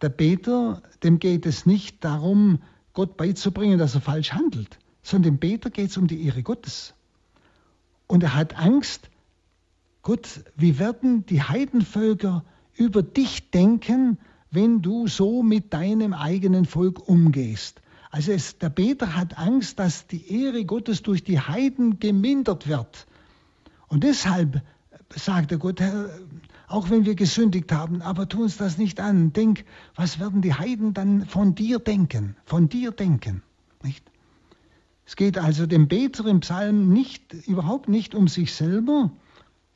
der Beter, dem geht es nicht darum, Gott beizubringen, dass er falsch handelt, sondern dem Beter geht es um die Ehre Gottes. Und er hat Angst, Gott, wie werden die Heidenvölker über dich denken, wenn du so mit deinem eigenen Volk umgehst? Also es, der Beter hat Angst, dass die Ehre Gottes durch die Heiden gemindert wird. Und deshalb sagt der Gott, Herr, auch wenn wir gesündigt haben, aber tu uns das nicht an. Denk, was werden die Heiden dann von dir denken? Von dir denken. Nicht? Es geht also dem Beter im Psalm nicht, überhaupt nicht um sich selber,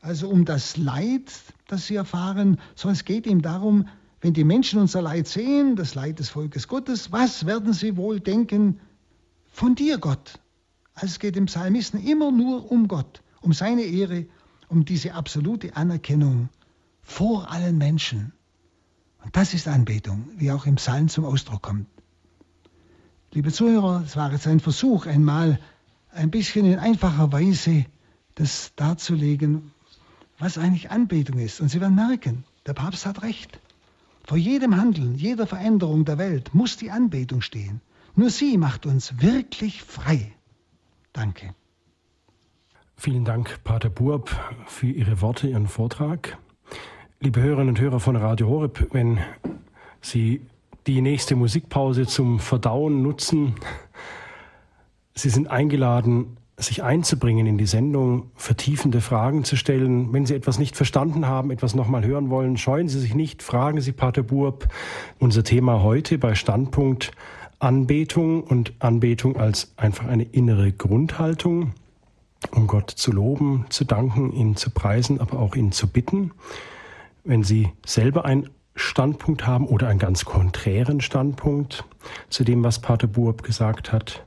also um das Leid, das sie erfahren, sondern es geht ihm darum, wenn die Menschen unser Leid sehen, das Leid des Volkes Gottes, was werden sie wohl denken von dir, Gott? Also es geht dem Psalmisten immer nur um Gott, um seine Ehre, um diese absolute Anerkennung vor allen Menschen. Und das ist Anbetung, wie auch im Psalm zum Ausdruck kommt. Liebe Zuhörer, es war jetzt ein Versuch, einmal ein bisschen in einfacher Weise das darzulegen, was eigentlich Anbetung ist. Und Sie werden merken, der Papst hat recht. Vor jedem Handeln, jeder Veränderung der Welt muss die Anbetung stehen. Nur sie macht uns wirklich frei. Danke. Vielen Dank, Pater Burb, für Ihre Worte, Ihren Vortrag. Liebe Hörerinnen und Hörer von Radio Horeb, wenn Sie die nächste Musikpause zum Verdauen nutzen. Sie sind eingeladen, sich einzubringen in die Sendung, vertiefende Fragen zu stellen. Wenn Sie etwas nicht verstanden haben, etwas nochmal hören wollen, scheuen Sie sich nicht, fragen Sie Pater Burb. Unser Thema heute bei Standpunkt Anbetung und Anbetung als einfach eine innere Grundhaltung, um Gott zu loben, zu danken, ihn zu preisen, aber auch ihn zu bitten. Wenn Sie selber ein Standpunkt haben oder einen ganz konträren Standpunkt zu dem, was Pater Burb gesagt hat,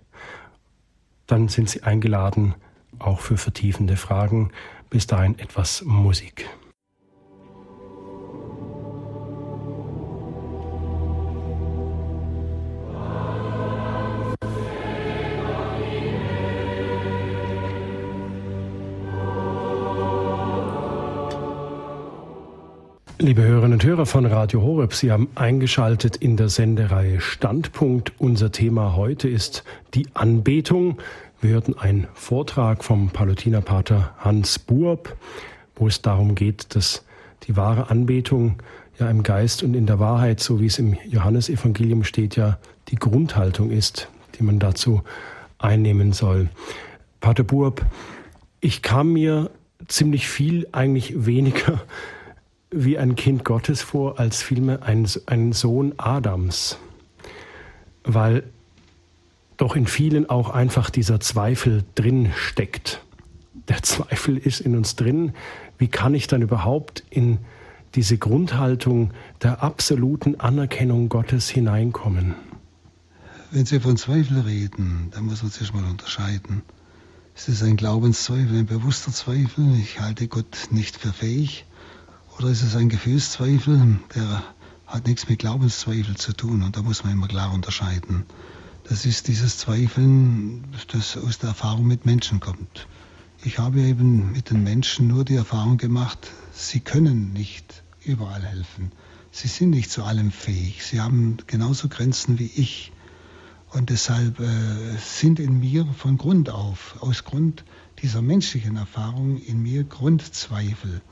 dann sind Sie eingeladen, auch für vertiefende Fragen. Bis dahin etwas Musik. Liebe Hörerinnen und Hörer von Radio Horeb, Sie haben eingeschaltet in der Sendereihe Standpunkt. Unser Thema heute ist die Anbetung. Wir hörten einen Vortrag vom Palutinerpater Hans Burb, wo es darum geht, dass die wahre Anbetung ja im Geist und in der Wahrheit, so wie es im Johannesevangelium steht, ja die Grundhaltung ist, die man dazu einnehmen soll. Pater Burb, ich kam mir ziemlich viel, eigentlich weniger wie ein Kind Gottes vor, als vielmehr ein, ein Sohn Adams, weil doch in vielen auch einfach dieser Zweifel drin steckt. Der Zweifel ist in uns drin. Wie kann ich dann überhaupt in diese Grundhaltung der absoluten Anerkennung Gottes hineinkommen? Wenn Sie von Zweifel reden, dann muss man sich mal unterscheiden. Ist es ein Glaubenszweifel, ein bewusster Zweifel? Ich halte Gott nicht für fähig. Oder ist es ein Gefühlszweifel, der hat nichts mit Glaubenszweifel zu tun und da muss man immer klar unterscheiden. das ist dieses Zweifeln, das aus der Erfahrung mit Menschen kommt. Ich habe eben mit den Menschen nur die Erfahrung gemacht, sie können nicht überall helfen. Sie sind nicht zu allem fähig. Sie haben genauso Grenzen wie ich. Und deshalb äh, sind in mir von Grund auf, aus Grund dieser menschlichen Erfahrung, in mir Grundzweifel.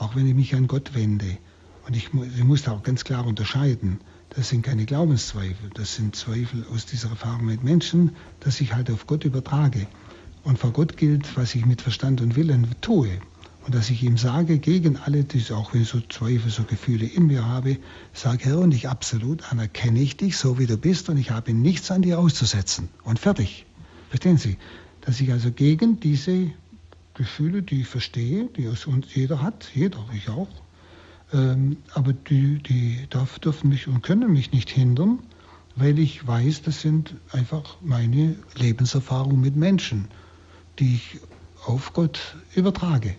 Auch wenn ich mich an Gott wende. Und ich, ich muss da auch ganz klar unterscheiden. Das sind keine Glaubenszweifel, das sind Zweifel aus dieser Erfahrung mit Menschen, dass ich halt auf Gott übertrage. Und vor Gott gilt, was ich mit Verstand und Willen tue. Und dass ich ihm sage, gegen alle, die auch wenn ich so Zweifel, so Gefühle in mir habe, sage, Herr, und ich absolut anerkenne ich dich, so wie du bist, und ich habe nichts an dir auszusetzen. Und fertig. Verstehen Sie? Dass ich also gegen diese Gefühle, die ich verstehe, die aus uns jeder hat, jeder, ich auch, ähm, aber die, die darf, dürfen mich und können mich nicht hindern, weil ich weiß, das sind einfach meine Lebenserfahrungen mit Menschen, die ich auf Gott übertrage.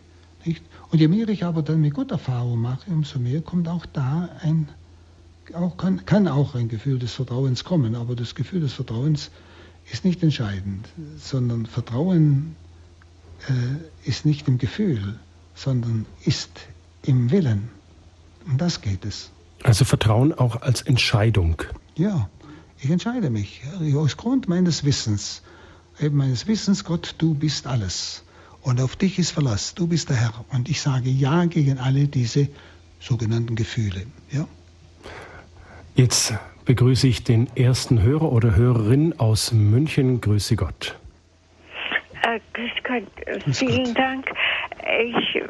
Nicht? Und je mehr ich aber dann mit Gott Erfahrung mache, umso mehr kommt auch da ein, auch kann, kann auch ein Gefühl des Vertrauens kommen. Aber das Gefühl des Vertrauens ist nicht entscheidend, sondern Vertrauen äh, ist nicht im Gefühl, sondern ist im Willen. Um das geht es. Also Vertrauen auch als Entscheidung. Ja, ich entscheide mich aus Grund meines Wissens, eben meines Wissens, Gott, du bist alles. Und auf dich ist Verlass, du bist der Herr. Und ich sage Ja gegen alle diese sogenannten Gefühle. Ja? Jetzt begrüße ich den ersten Hörer oder Hörerin aus München. Grüße Gott. Äh, grüß Gott, grüß vielen Gott. Dank. Ich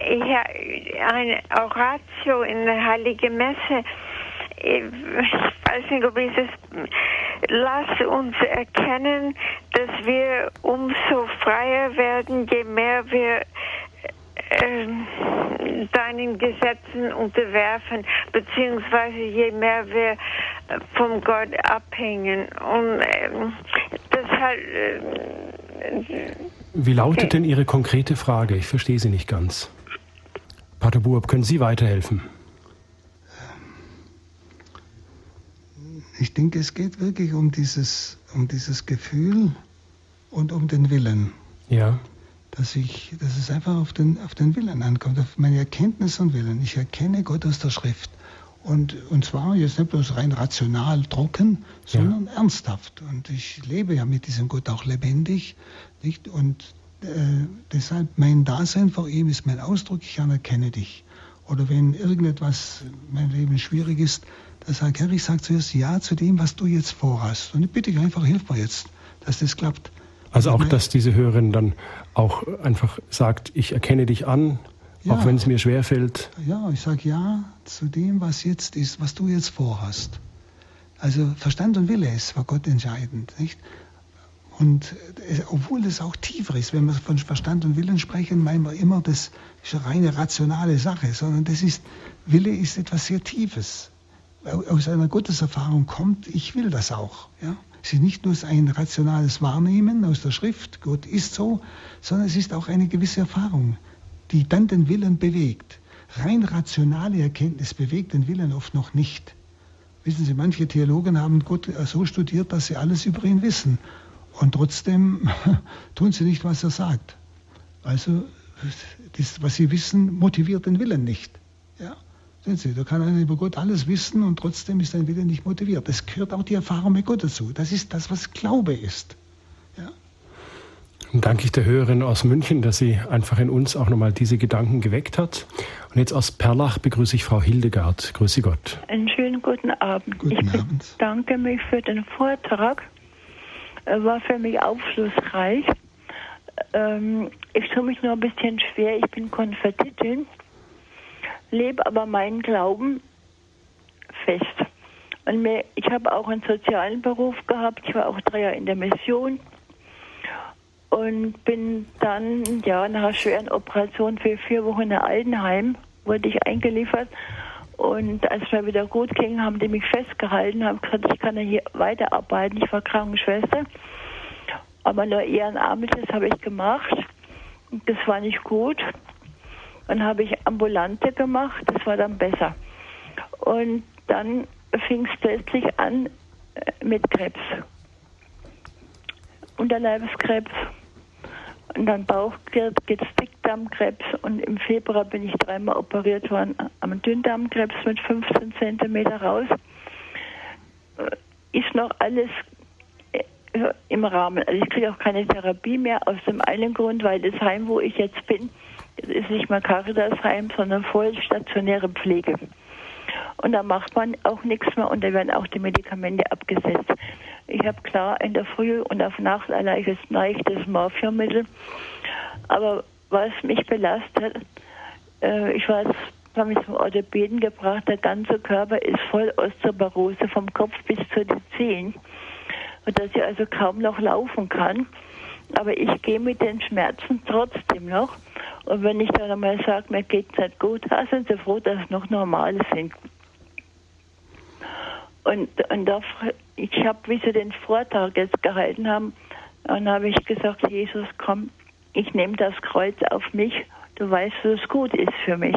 ja, eine Oratio in der Heiligen Messe. Ich weiß nicht, ob ich das. Lass uns erkennen, dass wir umso freier werden, je mehr wir äh, deinen Gesetzen unterwerfen, beziehungsweise je mehr wir vom Gott abhängen. Und äh, deshalb. Wie lautet denn Ihre konkrete Frage? Ich verstehe sie nicht ganz. Pater Buob, können Sie weiterhelfen? Ich denke, es geht wirklich um dieses, um dieses Gefühl und um den Willen. Ja. Dass, ich, dass es einfach auf den, auf den Willen ankommt, auf meine Erkenntnis und Willen. Ich erkenne Gott aus der Schrift. Und, und zwar jetzt nicht bloß rein rational trocken, sondern ja. ernsthaft. Und ich lebe ja mit diesem Gott auch lebendig. Nicht? Und äh, deshalb mein Dasein vor ihm ist mein Ausdruck, ich anerkenne dich. Oder wenn irgendetwas in meinem Leben schwierig ist, dann sage ich, Herr, ich sage zuerst Ja zu dem, was du jetzt vorhast. Und ich bitte dich einfach, hilf mir jetzt, dass das klappt. Also auch, dass diese Hörerin dann auch einfach sagt, ich erkenne dich an, ja, auch wenn es mir schwerfällt. Ja, ich sage Ja zu dem, was jetzt ist, was du jetzt vorhast. Also Verstand und Wille ist für Gott entscheidend. Nicht? Und äh, obwohl das auch tiefer ist, wenn wir von Verstand und Willen sprechen, meinen wir immer, das ist eine reine rationale Sache, sondern das ist, Wille ist etwas sehr Tiefes. Aus einer Gotteserfahrung kommt, ich will das auch. Ja? Es ist nicht nur ein rationales Wahrnehmen aus der Schrift, Gott ist so, sondern es ist auch eine gewisse Erfahrung, die dann den Willen bewegt. Rein rationale Erkenntnis bewegt den Willen oft noch nicht. Wissen Sie, manche Theologen haben Gott so studiert, dass sie alles über ihn wissen. Und trotzdem tun sie nicht, was er sagt. Also, das, was sie wissen, motiviert den Willen nicht. Ja? Sehen Sie, da kann einer über Gott alles wissen und trotzdem ist sein Wille nicht motiviert. Das gehört auch die Erfahrung mit Gott dazu. Das ist das, was Glaube ist. Dann danke ich der Hörerin aus München, dass sie einfach in uns auch nochmal diese Gedanken geweckt hat. Und jetzt aus Perlach begrüße ich Frau Hildegard. Grüße Gott. Einen schönen guten Abend. Guten ich Abend. danke mich für den Vortrag war für mich aufschlussreich. Ähm, ich tue mich nur ein bisschen schwer. Ich bin Konvertitin, lebe aber meinen Glauben fest. Und mir, ich habe auch einen sozialen Beruf gehabt. Ich war auch drei Jahre in der Mission und bin dann ja nach einer schweren Operation für vier Wochen in Altenheim wurde ich eingeliefert und als es mir wieder gut ging, haben die mich festgehalten, haben gesagt, ich kann ja hier weiterarbeiten. Ich war Krankenschwester, aber nur ehrenamtlich, habe ich gemacht. Das war nicht gut. Dann habe ich Ambulante gemacht, das war dann besser. Und dann fing es plötzlich an, äh, mit Krebs. Unterleibskrebs und dann Bauchkrebs, Dickdarmkrebs und im Februar bin ich dreimal operiert worden am Dünndarmkrebs mit 15 Zentimeter raus. Äh, ist noch alles äh, im Rahmen. Also ich kriege auch keine Therapie mehr aus dem einen Grund, weil das Heim, wo ich jetzt bin, ist nicht mehr Caritas-Heim, sondern voll stationäre Pflege. Und da macht man auch nichts mehr und da werden auch die Medikamente abgesetzt. Ich habe klar in der Früh und auf Nacht ein leichtes, leichtes Morphiummittel. Aber was mich belastet, äh, ich war habe mich zum Orthopäden gebracht, der ganze Körper ist voll Osteoporose vom Kopf bis zu den Zehen. Und dass ich also kaum noch laufen kann. Aber ich gehe mit den Schmerzen trotzdem noch. Und wenn ich dann einmal sage, mir geht es nicht gut, sind Sie froh, dass es noch normal sind. Und, und da, ich habe, wie sie den Vortrag jetzt gehalten haben, dann habe ich gesagt, Jesus, komm, ich nehme das Kreuz auf mich, du weißt, dass es gut ist für mich.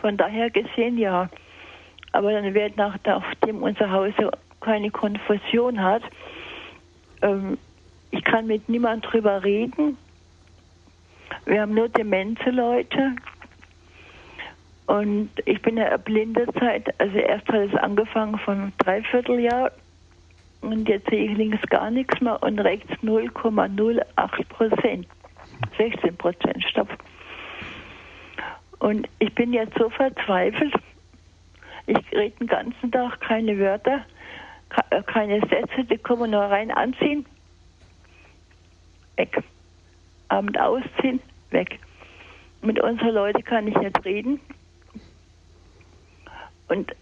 Von daher gesehen, ja. Aber dann wird nach, nachdem unser Haus keine Konfusion hat, ähm, ich kann mit niemand drüber reden. Wir haben nur demente Leute. Und ich bin ja Zeit, also erst hat es angefangen von Dreivierteljahr und jetzt sehe ich links gar nichts mehr und rechts 0,08 Prozent. 16 Prozent, stopp. Und ich bin jetzt so verzweifelt, ich rede den ganzen Tag keine Wörter, äh, keine Sätze, die kommen nur rein anziehen, weg. Abend ausziehen, weg. Mit unseren Leuten kann ich nicht reden, und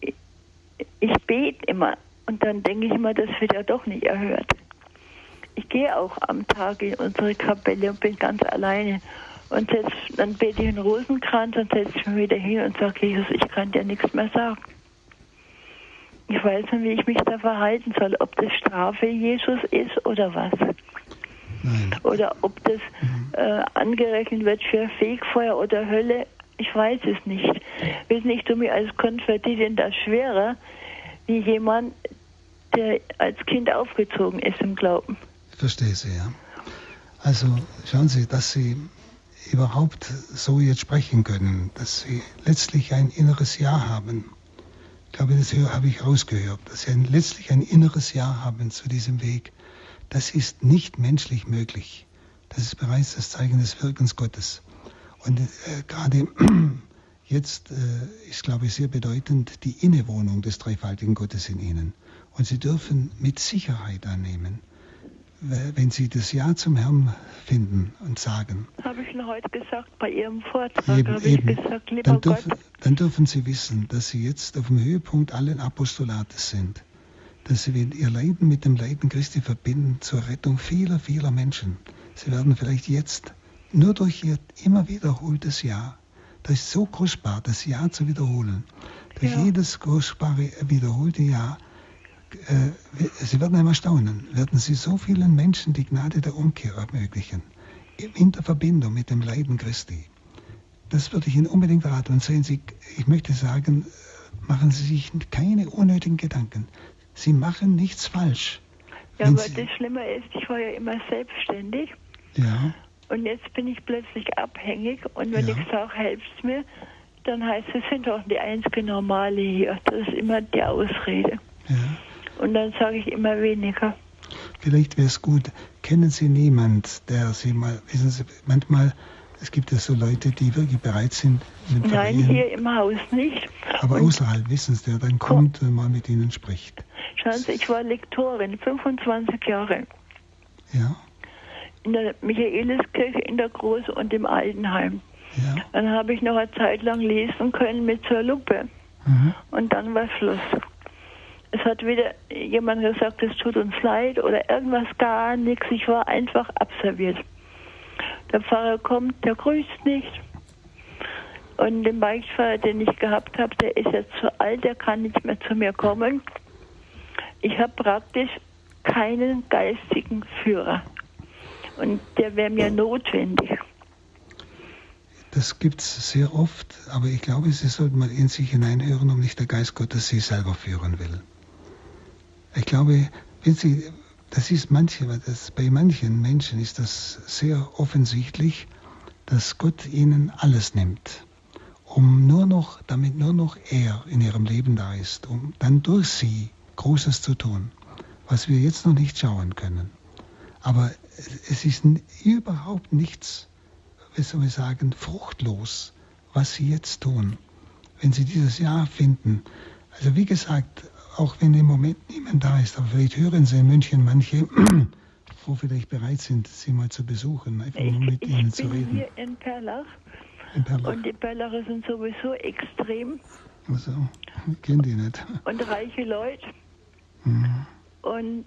ich, bete immer und dann denke ich immer, das wird ja doch nicht erhört. Ich gehe auch am Tag in unsere Kapelle und bin ganz alleine. Und setz, dann bete ich einen Rosenkranz und setze ich mich wieder hin und sage, Jesus, ich kann dir nichts mehr sagen. Ich weiß nicht, wie ich mich da verhalten soll, ob das Strafe Jesus ist oder was. Nein. Oder ob das mhm. äh, angerechnet wird für Fegfeuer oder Hölle. Ich weiß es nicht. Wissen ich tue mir als Konvertitin das schwerer, wie jemand, der als Kind aufgezogen ist im Glauben. Ich verstehe Sie, ja. Also schauen Sie, dass Sie überhaupt so jetzt sprechen können, dass Sie letztlich ein inneres Ja haben. Ich glaube, das habe ich rausgehört, dass Sie ein, letztlich ein inneres Ja haben zu diesem Weg. Das ist nicht menschlich möglich. Das ist bereits das Zeichen des Wirkens Gottes. Und äh, gerade jetzt äh, ist, glaube ich, sehr bedeutend die Innewohnung des dreifaltigen Gottes in ihnen. Und sie dürfen mit Sicherheit annehmen, wenn sie das Ja zum Herrn finden und sagen. Habe ich Ihnen heute gesagt bei Ihrem Vortrag, eben, habe eben. ich gesagt, lieber dann dürfen, Gott. Dann dürfen Sie wissen, dass Sie jetzt auf dem Höhepunkt allen Apostolates sind. Dass Sie ihr Leiden mit dem Leiden Christi verbinden zur Rettung vieler, vieler Menschen. Sie werden vielleicht jetzt nur durch ihr immer wiederholtes Ja. Das ist so kostbar, das Ja zu wiederholen. Durch ja. jedes kostbare wiederholte Ja, äh, Sie werden einmal staunen, werden Sie so vielen Menschen die Gnade der Umkehr ermöglichen. In der Verbindung mit dem Leiden Christi. Das würde ich Ihnen unbedingt raten. Und sehen Sie, ich möchte sagen, machen Sie sich keine unnötigen Gedanken. Sie machen nichts falsch. Ja, aber Sie, das Schlimme ist, ich war ja immer selbstständig. Ja. Und jetzt bin ich plötzlich abhängig und wenn ja. ich sage, helft mir, dann heißt es, sind doch die einzige Normale hier. Das ist immer die Ausrede. Ja. Und dann sage ich immer weniger. Vielleicht wäre es gut, kennen Sie niemand, der Sie mal, wissen Sie, manchmal, es gibt ja so Leute, die wirklich bereit sind, mit Nein, hier im Haus nicht. Aber und außerhalb wissen Sie, der dann kommt und mal mit Ihnen spricht. Schauen Sie, ich war Lektorin, 25 Jahre. Ja in der Michaeliskirche in der Groß- und im Altenheim. Ja. Dann habe ich noch eine Zeit lang lesen können mit zur Lupe. Mhm. Und dann war Schluss. Es hat wieder jemand gesagt, es tut uns leid oder irgendwas gar nichts. Ich war einfach abserviert. Der Pfarrer kommt, der grüßt nicht. Und den Beichtpfarrer, den ich gehabt habe, der ist jetzt zu alt, der kann nicht mehr zu mir kommen. Ich habe praktisch keinen geistigen Führer. Und der wäre mir notwendig. Das gibt es sehr oft, aber ich glaube, Sie sollten mal in sich hineinhören, ob nicht der Geist Gottes Sie selber führen will. Ich glaube, wenn Sie, das ist manche, das, bei manchen Menschen ist das sehr offensichtlich, dass Gott ihnen alles nimmt, um nur noch, damit nur noch er in ihrem Leben da ist, um dann durch sie Großes zu tun, was wir jetzt noch nicht schauen können. Aber es ist überhaupt nichts, wie soll ich sagen, fruchtlos, was sie jetzt tun, wenn sie dieses Jahr finden. Also wie gesagt, auch wenn im Moment niemand da ist, aber vielleicht hören Sie in München manche, wo vielleicht bereit sind, Sie mal zu besuchen, einfach nur mit ich Ihnen zu reden. hier in Perlach. In Perlach. Und die Perlacher sind sowieso extrem Also, ich kenne die nicht. und reiche Leute. Mhm. Und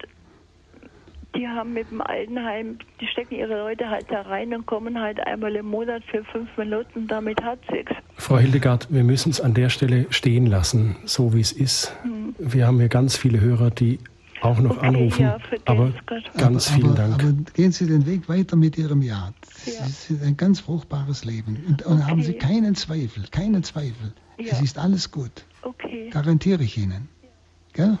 die haben mit dem Altenheim, die stecken ihre Leute halt da rein und kommen halt einmal im Monat für fünf Minuten, damit hat sich's. Frau Hildegard, wir müssen es an der Stelle stehen lassen, so wie es ist. Wir haben hier ganz viele Hörer, die auch noch Okay, anrufen. ja, aber ganz aber, vielen aber, Dank. Aber gehen Sie den Weg weiter mit Ihrem Ja. Es Ja. ist ein ganz fruchtbares Leben. Und, und haben Sie Okay. keinen Zweifel, keinen Zweifel. Ja. Es ist alles gut. Okay. Garantiere ich Ihnen. Gell?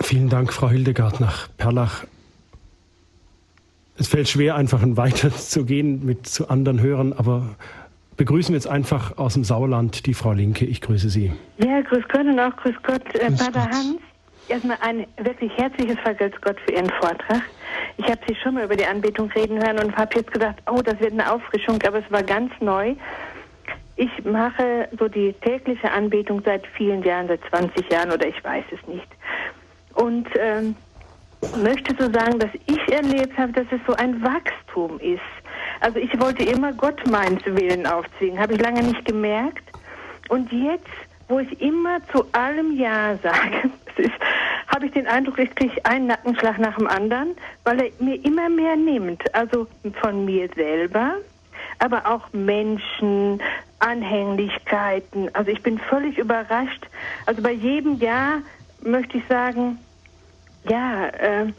Vielen Dank, Frau Hildegard nach Perlach. Es fällt schwer, einfach weiter zu gehen mit zu anderen Hörern, aber begrüßen wir jetzt einfach aus dem Sauerland die Frau Linke. Ich grüße Sie. Ja, grüß Gott und auch grüß Gott, äh, Grüß Pater Gott. Hans. Erstmal ein wirklich herzliches Vergelt's Gott für Ihren Vortrag. Ich habe Sie schon mal über die Anbetung reden hören und habe jetzt gedacht, oh, das wird eine Auffrischung, aber es war ganz neu. Ich mache so die tägliche Anbetung seit vielen Jahren, seit 20 Jahren oder ich weiß es nicht. Und ähm, möchte so sagen, dass ich erlebt habe, dass es so ein Wachstum ist. Also ich wollte immer Gott meins Willen aufzwingen, habe ich lange nicht gemerkt. Und jetzt, wo ich immer zu allem Ja sage, habe ich den Eindruck, ich kriege einen Nackenschlag nach dem anderen, weil er mir immer mehr nimmt. Also von mir selber, aber auch Menschen, Anhänglichkeiten. Also ich bin völlig überrascht. Also bei jedem Ja möchte ich sagen, ja, äh,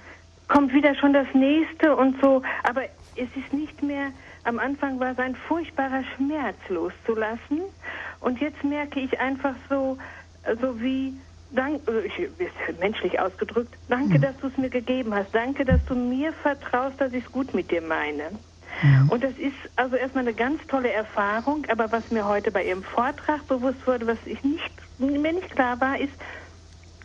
kommt wieder schon das nächste und so, aber es ist nicht mehr, am Anfang war es ein furchtbarer Schmerz loszulassen und jetzt merke ich einfach so, so wie, dank, äh, menschlich ausgedrückt, danke, dass du es mir gegeben hast, danke, dass du mir vertraust, dass ich es gut mit dir meine. Und das ist also erstmal eine ganz tolle Erfahrung, aber was mir heute bei Ihrem Vortrag bewusst wurde, was ich nicht, mir nicht klar war, ist,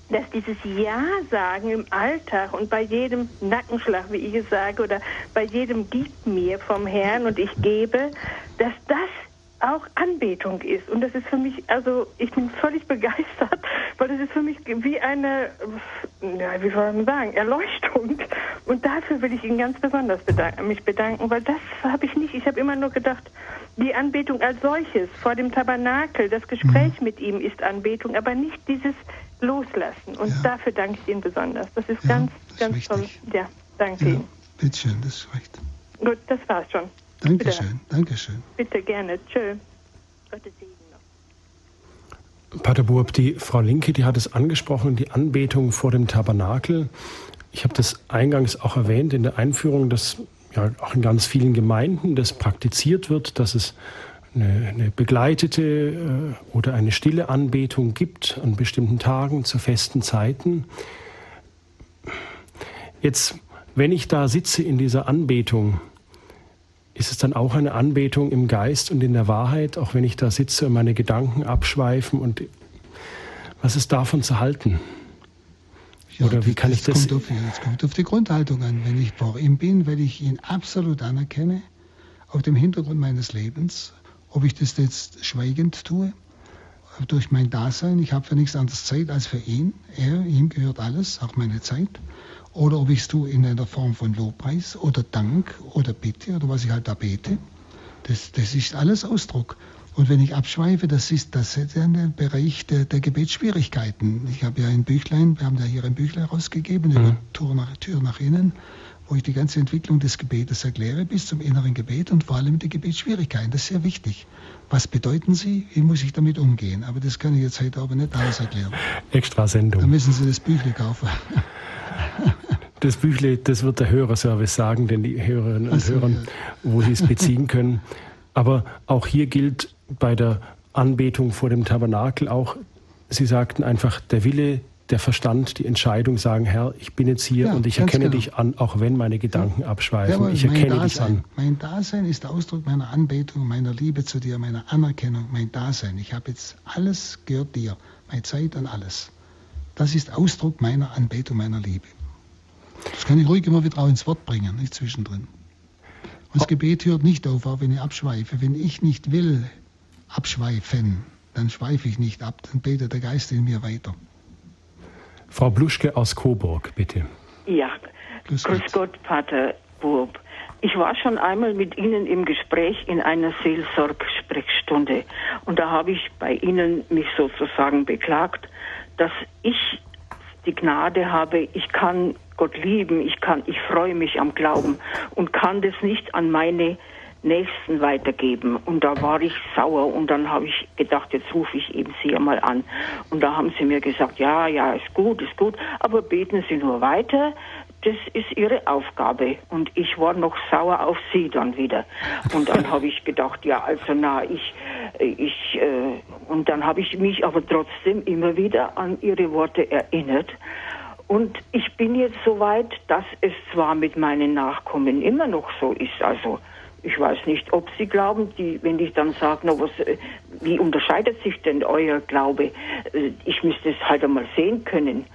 dass dieses Ja sagen im Alltag und bei jedem Nackenschlag, wie ich es sage, oder bei jedem Gib mir vom Herrn und ich gebe, dass das auch Anbetung ist. Und das ist für mich, also ich bin völlig begeistert, weil das ist für mich wie eine, ja, wie soll man sagen, Erleuchtung. Und dafür will ich Ihnen ganz besonders bedanken, mich bedanken, weil das habe ich nicht. Ich habe immer nur gedacht, die Anbetung als solches vor dem Tabernakel, das Gespräch mit ihm ist Anbetung, aber nicht dieses Loslassen. Und Ja. dafür danke ich Ihnen besonders. Das ist Ja, ganz, das ist ganz toll. Ja, danke Ja, Ihnen. bitteschön, das ist recht. Gut, das war's schon. Dankeschön, Dankeschön. Bitte gerne. Tschö. Gottes Segen noch. Pater Burb, die Frau Linke, die hat es angesprochen, die Anbetung vor dem Tabernakel. Ich habe das eingangs auch erwähnt in der Einführung, dass ja auch in ganz vielen Gemeinden das praktiziert wird, dass es eine, eine begleitete äh, oder eine stille Anbetung gibt an bestimmten Tagen zu festen Zeiten. Jetzt, wenn ich da sitze in dieser Anbetung, ist es dann auch eine Anbetung im Geist und in der Wahrheit, auch wenn ich da sitze und meine Gedanken abschweifen und was ist davon zu halten? Oder wie kann ich das- Kommt auf, das kommt auf die Grundhaltung an. Wenn ich vor ihm bin, weil ich ihn absolut anerkenne, auf dem Hintergrund meines Lebens, ob ich das jetzt schweigend tue, durch mein Dasein, ich habe für nichts anderes Zeit als für ihn, er, ihm gehört alles, auch meine Zeit, oder ob ich es tue in einer Form von Lobpreis oder Dank oder Bitte oder was ich halt da bete, das, das ist alles Ausdruck. Und wenn ich abschweife, das ist, das ist ja der Bereich der, der Gebetsschwierigkeiten. Ich habe ja ein Büchlein, wir haben da hier ein Büchlein rausgegeben über Mhm. Tür nach, Tür nach innen, wo ich die ganze Entwicklung des Gebetes erkläre, bis zum inneren Gebet und vor allem die Gebetsschwierigkeiten. Das ist sehr wichtig. Was bedeuten sie? Wie muss ich damit umgehen? Aber das kann ich jetzt heute aber nicht alles erklären. Extra Da Sendung. müssen Sie das Büchlein kaufen. Das Büchle, das wird der Hörerservice sagen, denn die Hörerinnen und so, Hörer, ja. wo sie es beziehen können. Aber auch hier gilt bei der Anbetung vor dem Tabernakel auch, Sie sagten einfach, der Wille, der Verstand, die Entscheidung sagen, Herr, ich bin jetzt hier ja, und ich erkenne genau. dich an, auch wenn meine Gedanken ja. abschweifen. Ja, ich erkenne Dasein, dich an. Mein Dasein ist der Ausdruck meiner Anbetung, meiner Liebe zu dir, meiner Anerkennung, mein Dasein. Ich habe jetzt alles gehört dir, meine Zeit und alles. Das ist Ausdruck meiner Anbetung, meiner Liebe. Das kann ich ruhig immer wieder auch ins Wort bringen, nicht zwischendrin. Und das Gebet hört nicht auf, auch wenn ich abschweife. Wenn ich nicht will abschweifen, dann schweife ich nicht ab, dann betet der Geist in mir weiter. Frau Bluschke aus Coburg, bitte. Ja, grüß, grüß Gott. Gott, Pater Burb. Ich war schon einmal mit Ihnen im Gespräch in einer Seelsorgsprechstunde und da habe ich bei Ihnen mich sozusagen beklagt, dass ich die Gnade habe, ich kann Gott lieben, ich kann, ich freue mich am Glauben und kann das nicht an meine Nächsten weitergeben. Und da war ich sauer und dann habe ich gedacht, jetzt rufe ich eben Sie einmal an. Und da haben Sie mir gesagt, ja, ja, ist gut, ist gut, aber beten Sie nur weiter. Das ist Ihre Aufgabe. Und ich war noch sauer auf Sie dann wieder. Und dann habe ich gedacht, ja, also na, ich, ich, äh, und dann habe ich mich aber trotzdem immer wieder an Ihre Worte erinnert. Und ich bin jetzt so weit, dass es zwar mit meinen Nachkommen immer noch so ist, also ich weiß nicht, ob Sie glauben, die, wenn ich dann sage, na, was, äh, wie unterscheidet sich denn euer Glaube? Äh, ich müsste es halt einmal sehen können.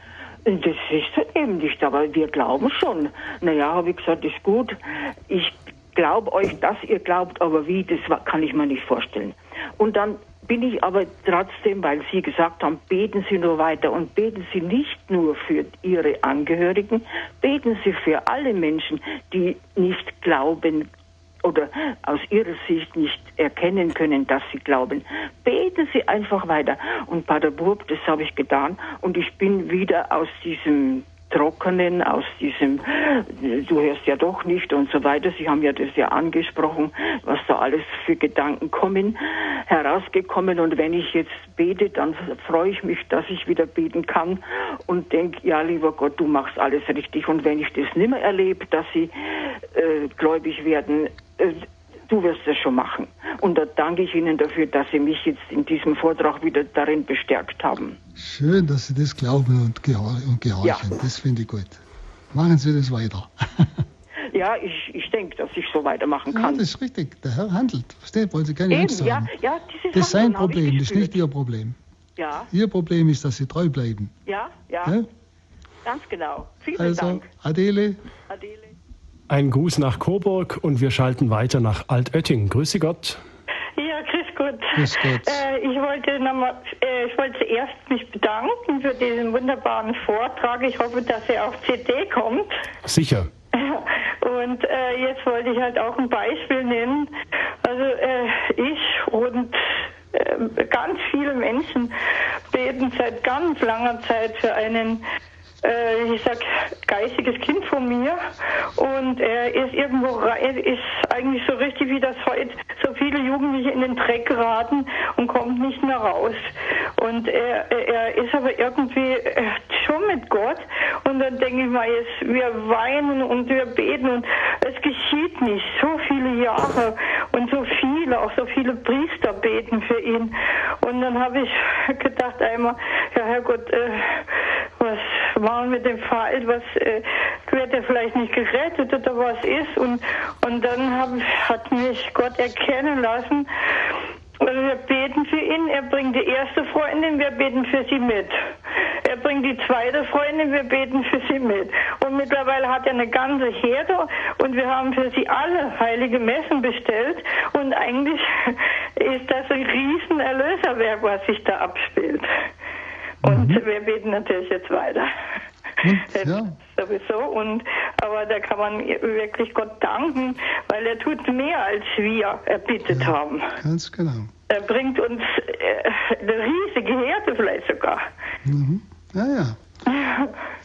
Das ist eben nicht, aber wir glauben schon. Naja, habe ich gesagt, ist gut. Ich glaube euch, dass ihr glaubt, aber wie, das kann ich mir nicht vorstellen. Und dann bin ich aber trotzdem, weil Sie gesagt haben, beten Sie nur weiter und beten Sie nicht nur für Ihre Angehörigen, beten Sie für alle Menschen, die nicht glauben oder aus ihrer Sicht nicht erkennen können, dass sie glauben. Beten Sie einfach weiter. Und Pater Burb, das habe ich getan und ich bin wieder aus diesem Trockenen, aus diesem, du hörst ja doch nicht und so weiter. Sie haben ja das ja angesprochen, was da alles für Gedanken kommen, herausgekommen. Und wenn ich jetzt bete, dann freue ich mich, dass ich wieder beten kann und denke, ja, lieber Gott, du machst alles richtig. Und wenn ich das nimmer erlebe, dass sie äh, gläubig werden, äh, du wirst es schon machen. Und da danke ich Ihnen dafür, dass Sie mich jetzt in diesem Vortrag wieder darin bestärkt haben. Schön, dass Sie das glauben und, gehor und gehorchen. Ja. Das finde ich gut. Machen Sie das weiter. ja, ich, ich denke, dass ich so weitermachen kann. Ja, das ist richtig. Der Herr handelt. Versteht? Wollen Sie keine Eben, Angst haben. Ja, ja, das ist sein Problem, das ist nicht Ihr Problem. Ja. Ihr Problem ist, dass Sie treu bleiben. Ja, ja. ja? Ganz genau. Vielen also, Dank. Adele. Adele. Ein Gruß nach Coburg und wir schalten weiter nach Altötting. Grüße Gott. Ja, grüß Gott. Grüß Gott. Äh, ich wollte nochmal, äh, ich wollte zuerst mich bedanken für diesen wunderbaren Vortrag. Ich hoffe, dass er auf CD kommt. Sicher. Und äh, jetzt wollte ich halt auch ein Beispiel nennen. Also äh, ich und äh, ganz viele Menschen beten seit ganz langer Zeit für einen äh, ich sag, geistiges Kind von mir und er ist irgendwo, er ist eigentlich so richtig wie das heute so viele Jugendliche in den Dreck geraten und kommt nicht mehr raus. Und er, er ist aber irgendwie schon mit Gott und dann denke ich mal, jetzt, wir weinen und wir beten und es geschieht nicht. So viele Jahre und so viele, auch so viele Priester beten für ihn. Und dann habe ich gedacht einmal, ja Herrgott, äh, was war mit dem Fall, was äh, wird er vielleicht nicht gerettet oder was ist. Und, und dann hab, hat mich Gott erkennen lassen, also wir beten für ihn, er bringt die erste Freundin, wir beten für sie mit. Er bringt die zweite Freundin, wir beten für sie mit. Und mittlerweile hat er eine ganze Herde und wir haben für sie alle heilige Messen bestellt. Und eigentlich ist das ein riesen Erlöserwerk, was sich da abspielt. Und mhm. wir beten natürlich jetzt weiter. Und, ja. Sowieso. Und, aber da kann man wirklich Gott danken, weil er tut mehr, als wir erbittet ja, haben. Ganz genau. Er bringt uns äh, eine riesige Herde vielleicht sogar. Mhm. Ja, ja.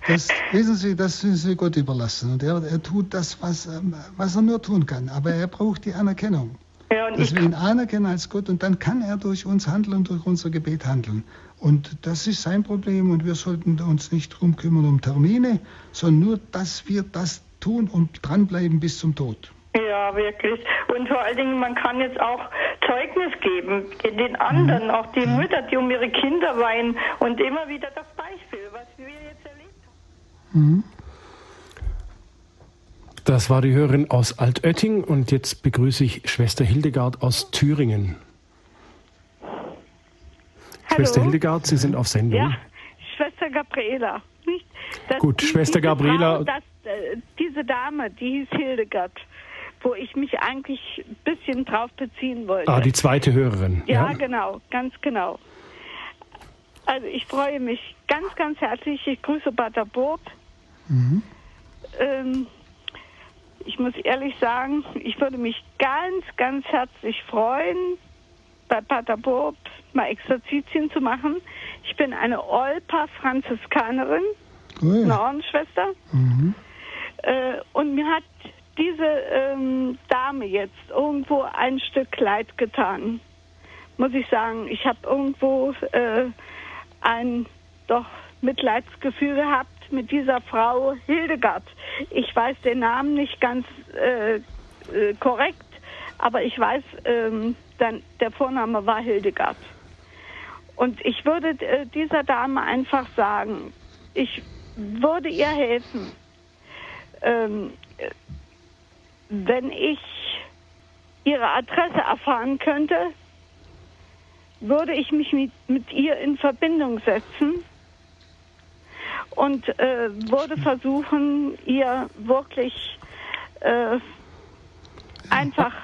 Das, wissen Sie, das müssen Sie Gott überlassen. Und er, er tut das, was, ähm, was er nur tun kann. Aber er braucht die Anerkennung. Ja, dass wir ihn anerkennen als Gott und dann kann er durch uns handeln und durch unser Gebet handeln. Und das ist sein Problem und wir sollten uns nicht darum kümmern um Termine, sondern nur, dass wir das tun und dranbleiben bis zum Tod. Ja, wirklich. Und vor allen Dingen, man kann jetzt auch Zeugnis geben, den anderen, mhm. auch die Mütter, die um ihre Kinder weinen und immer wieder das Beispiel, was wir jetzt erlebt haben. Mhm. Das war die Hörerin aus Altötting und jetzt begrüße ich Schwester Hildegard aus Thüringen. Schwester Hildegard, Sie sind auf Sendung. Ja, Schwester Gabriela. Das, Gut, die, Schwester Gabriela. Frau, das, äh, diese Dame, die hieß Hildegard, wo ich mich eigentlich ein bisschen drauf beziehen wollte. Ah, die zweite Hörerin. Ja, ja. genau, ganz genau. Also ich freue mich ganz, ganz herzlich. Ich grüße Pater. Mhm. Ähm, ich muss ehrlich sagen, ich würde mich ganz, ganz herzlich freuen, bei Pater Bob mal Exerzitien zu machen. Ich bin eine Olpa-Franziskanerin, oh ja. eine Ordensschwester. Mhm. Äh, und mir hat diese ähm, Dame jetzt irgendwo ein Stück Leid getan. Muss ich sagen, ich habe irgendwo äh, ein doch Mitleidsgefühl gehabt mit dieser Frau Hildegard. Ich weiß den Namen nicht ganz äh, äh, korrekt, aber ich weiß, ähm, dann, der Vorname war Hildegard. Und ich würde äh, dieser Dame einfach sagen, ich würde ihr helfen, ähm, wenn ich ihre Adresse erfahren könnte, würde ich mich mit, mit ihr in Verbindung setzen und äh, würde versuchen, ihr wirklich äh, einfach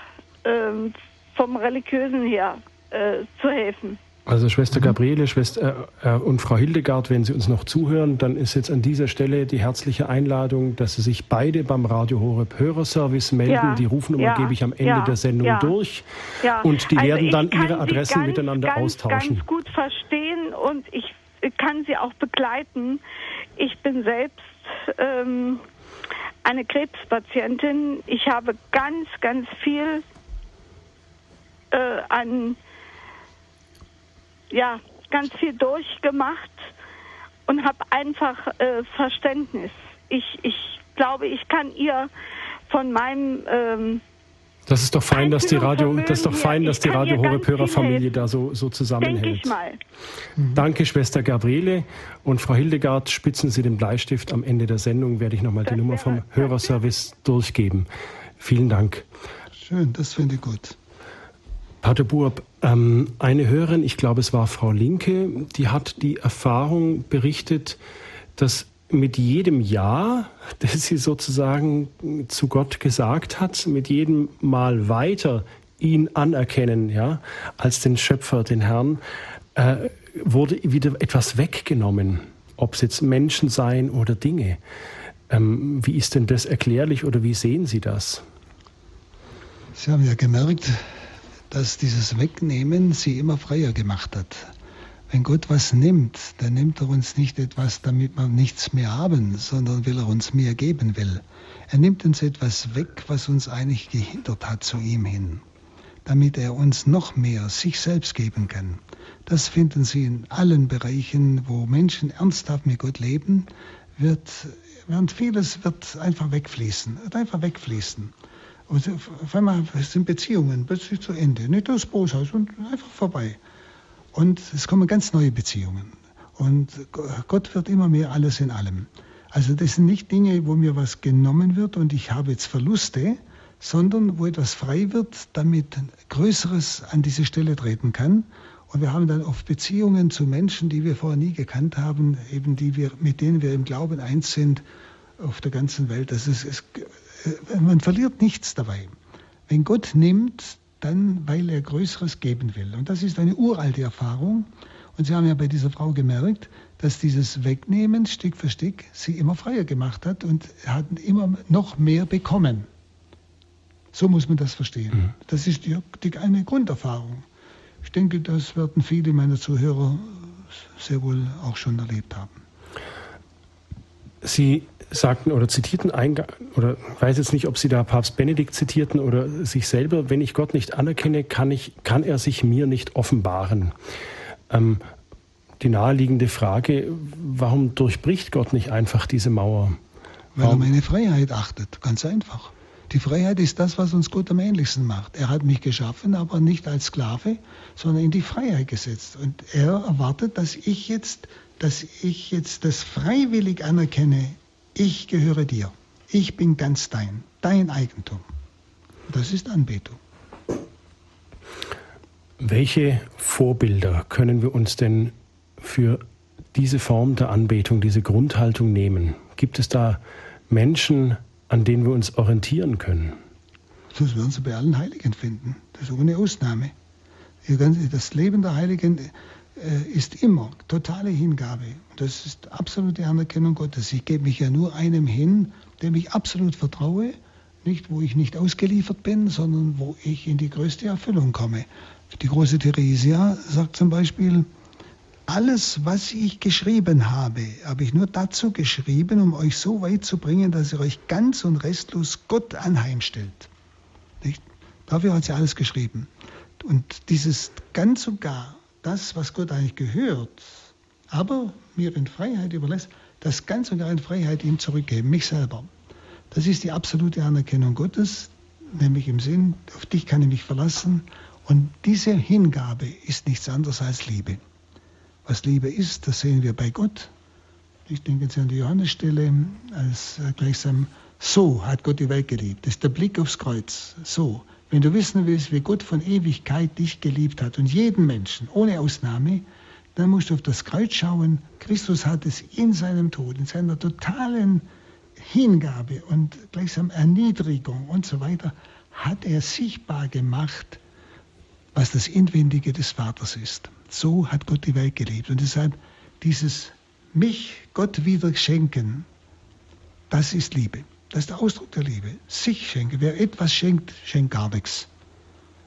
äh, vom Religiösen her äh, zu helfen. Also Schwester Gabriele Schwester, äh, äh, und Frau Hildegard, wenn Sie uns noch zuhören, dann ist jetzt an dieser Stelle die herzliche Einladung, dass Sie sich beide beim Radio Horeb Hörerservice melden. Ja, die Rufnummer ja, gebe ich am Ende ja, der Sendung durch. Und die also werden dann ihre Adressen ganz, miteinander ganz, austauschen. Ganz gut verstehen und ich kann Sie auch begleiten. Ich bin selbst ähm, eine Krebspatientin. Ich habe ganz, ganz viel äh, an ja, ganz viel durchgemacht und habe einfach äh, Verständnis. Ich, ich glaube, ich kann ihr von meinem ähm, das ist doch fein, dass die Radio, das ist doch fein, dass die Radio Horeb Hörerfamilie da so, so zusammenhält. Denke ich mal. Mhm. Danke, Schwester Gabriele. Und Frau Hildegard, spitzen Sie den Bleistift. Am Ende der Sendung werde ich nochmal die Nummer vom Hörerservice durchgeben. Vielen Dank. Schön, das finde ich gut. Pater Burb, ähm, eine Hörerin, ich glaube es war Frau Linke, die hat die Erfahrung berichtet, dass mit jedem Ja, das sie sozusagen zu Gott gesagt hat, mit jedem Mal weiter ihn anerkennen, ja, als den Schöpfer, den Herrn, äh, wurde wieder etwas weggenommen, ob es jetzt Menschen seien oder Dinge. Ähm, wie ist denn das erklärlich oder wie sehen Sie das? Sie haben ja gemerkt, dass dieses Wegnehmen sie immer freier gemacht hat. Wenn Gott was nimmt, dann nimmt er uns nicht etwas, damit wir nichts mehr haben, sondern will er uns mehr geben will. Er nimmt uns etwas weg, was uns eigentlich gehindert hat zu ihm hin, damit er uns noch mehr sich selbst geben kann. Das finden Sie in allen Bereichen, wo Menschen ernsthaft mit Gott leben, wird, während vieles wird einfach wegfließen, wird einfach wegfließen. Und auf einmal sind Beziehungen plötzlich zu Ende. Nicht das Boshaus und einfach vorbei. Und es kommen ganz neue Beziehungen. Und Gott wird immer mehr alles in allem. Also das sind nicht Dinge, wo mir was genommen wird und ich habe jetzt Verluste, sondern wo etwas frei wird, damit Größeres an diese Stelle treten kann. Und wir haben dann oft Beziehungen zu Menschen, die wir vorher nie gekannt haben, eben die wir, mit denen wir im Glauben eins sind auf der ganzen Welt. Das ist, es, man verliert nichts dabei. Wenn Gott nimmt, dann weil er Größeres geben will. Und das ist eine uralte Erfahrung. Und Sie haben ja bei dieser Frau gemerkt, dass dieses Wegnehmen Stück für Stück sie immer freier gemacht hat und hat immer noch mehr bekommen. So muss man das verstehen. Mhm. Das ist die, die, eine Grunderfahrung. Ich denke, das werden viele meiner Zuhörer sehr wohl auch schon erlebt haben. Sie sagten oder zitierten Eingang, oder weiß jetzt nicht, ob Sie da Papst Benedikt zitierten oder sich selber, wenn ich Gott nicht anerkenne, kann, ich, kann er sich mir nicht offenbaren. Ähm, die naheliegende Frage, warum durchbricht Gott nicht einfach diese Mauer? Weil er meine Freiheit achtet, ganz einfach. Die Freiheit ist das, was uns Gott am ähnlichsten macht. Er hat mich geschaffen, aber nicht als Sklave, sondern in die Freiheit gesetzt. Und er erwartet, dass ich jetzt, dass ich jetzt das freiwillig anerkenne. Ich gehöre dir. Ich bin ganz dein, dein Eigentum. Das ist Anbetung. Welche Vorbilder können wir uns denn für diese Form der Anbetung, diese Grundhaltung nehmen? Gibt es da Menschen, an denen wir uns orientieren können? Das werden Sie bei allen Heiligen finden. Das ist ohne Ausnahme. Das Leben der Heiligen ist immer totale Hingabe. Das ist absolute Anerkennung Gottes. Ich gebe mich ja nur einem hin, dem ich absolut vertraue, nicht wo ich nicht ausgeliefert bin, sondern wo ich in die größte Erfüllung komme. Die große Theresia sagt zum Beispiel, alles, was ich geschrieben habe, habe ich nur dazu geschrieben, um euch so weit zu bringen, dass ihr euch ganz und restlos Gott anheimstellt. Nicht? Dafür hat sie alles geschrieben. Und dieses ganz und gar, das, was Gott eigentlich gehört, aber mir in Freiheit überlässt, das ganz und gar in Freiheit ihm zurückgeben, mich selber. Das ist die absolute Anerkennung Gottes, nämlich im Sinn, auf dich kann ich mich verlassen. Und diese Hingabe ist nichts anderes als Liebe. Was Liebe ist, das sehen wir bei Gott. Ich denke jetzt an die Johannesstelle, als äh, gleichsam so hat Gott die Welt geliebt. Das ist der Blick aufs Kreuz. So. Wenn du wissen willst, wie Gott von Ewigkeit dich geliebt hat und jeden Menschen, ohne Ausnahme, dann musst du auf das Kreuz schauen. Christus hat es in seinem Tod, in seiner totalen Hingabe und gleichsam Erniedrigung und so weiter, hat er sichtbar gemacht, was das Inwendige des Vaters ist. So hat Gott die Welt geliebt. Und deshalb dieses mich Gott wieder schenken, das ist Liebe. Das ist der Ausdruck der Liebe. Sich schenken. Wer etwas schenkt, schenkt gar nichts.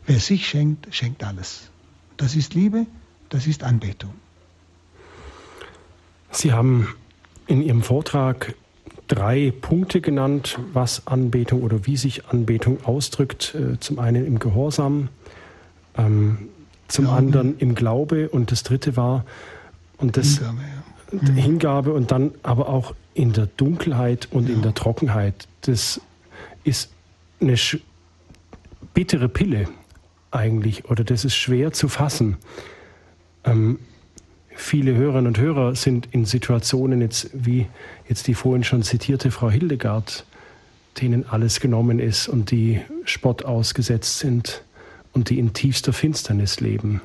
Wer sich schenkt, schenkt alles. Das ist Liebe, das ist Anbetung. Sie haben in Ihrem Vortrag drei Punkte genannt, was Anbetung oder wie sich Anbetung ausdrückt. Äh, zum einen im Gehorsam, ähm, zum Glauben. anderen im Glaube und das dritte war und das Hingabe, ja. Mhm. Hingabe und dann aber auch in der Dunkelheit und ja. in der Trockenheit. Das ist eine bittere Pille eigentlich oder das ist schwer zu fassen. Ähm, viele Hörerinnen und Hörer sind in Situationen jetzt wie jetzt die vorhin schon zitierte Frau Hildegard, denen alles genommen ist und die Spott ausgesetzt sind und die in tiefster Finsternis leben.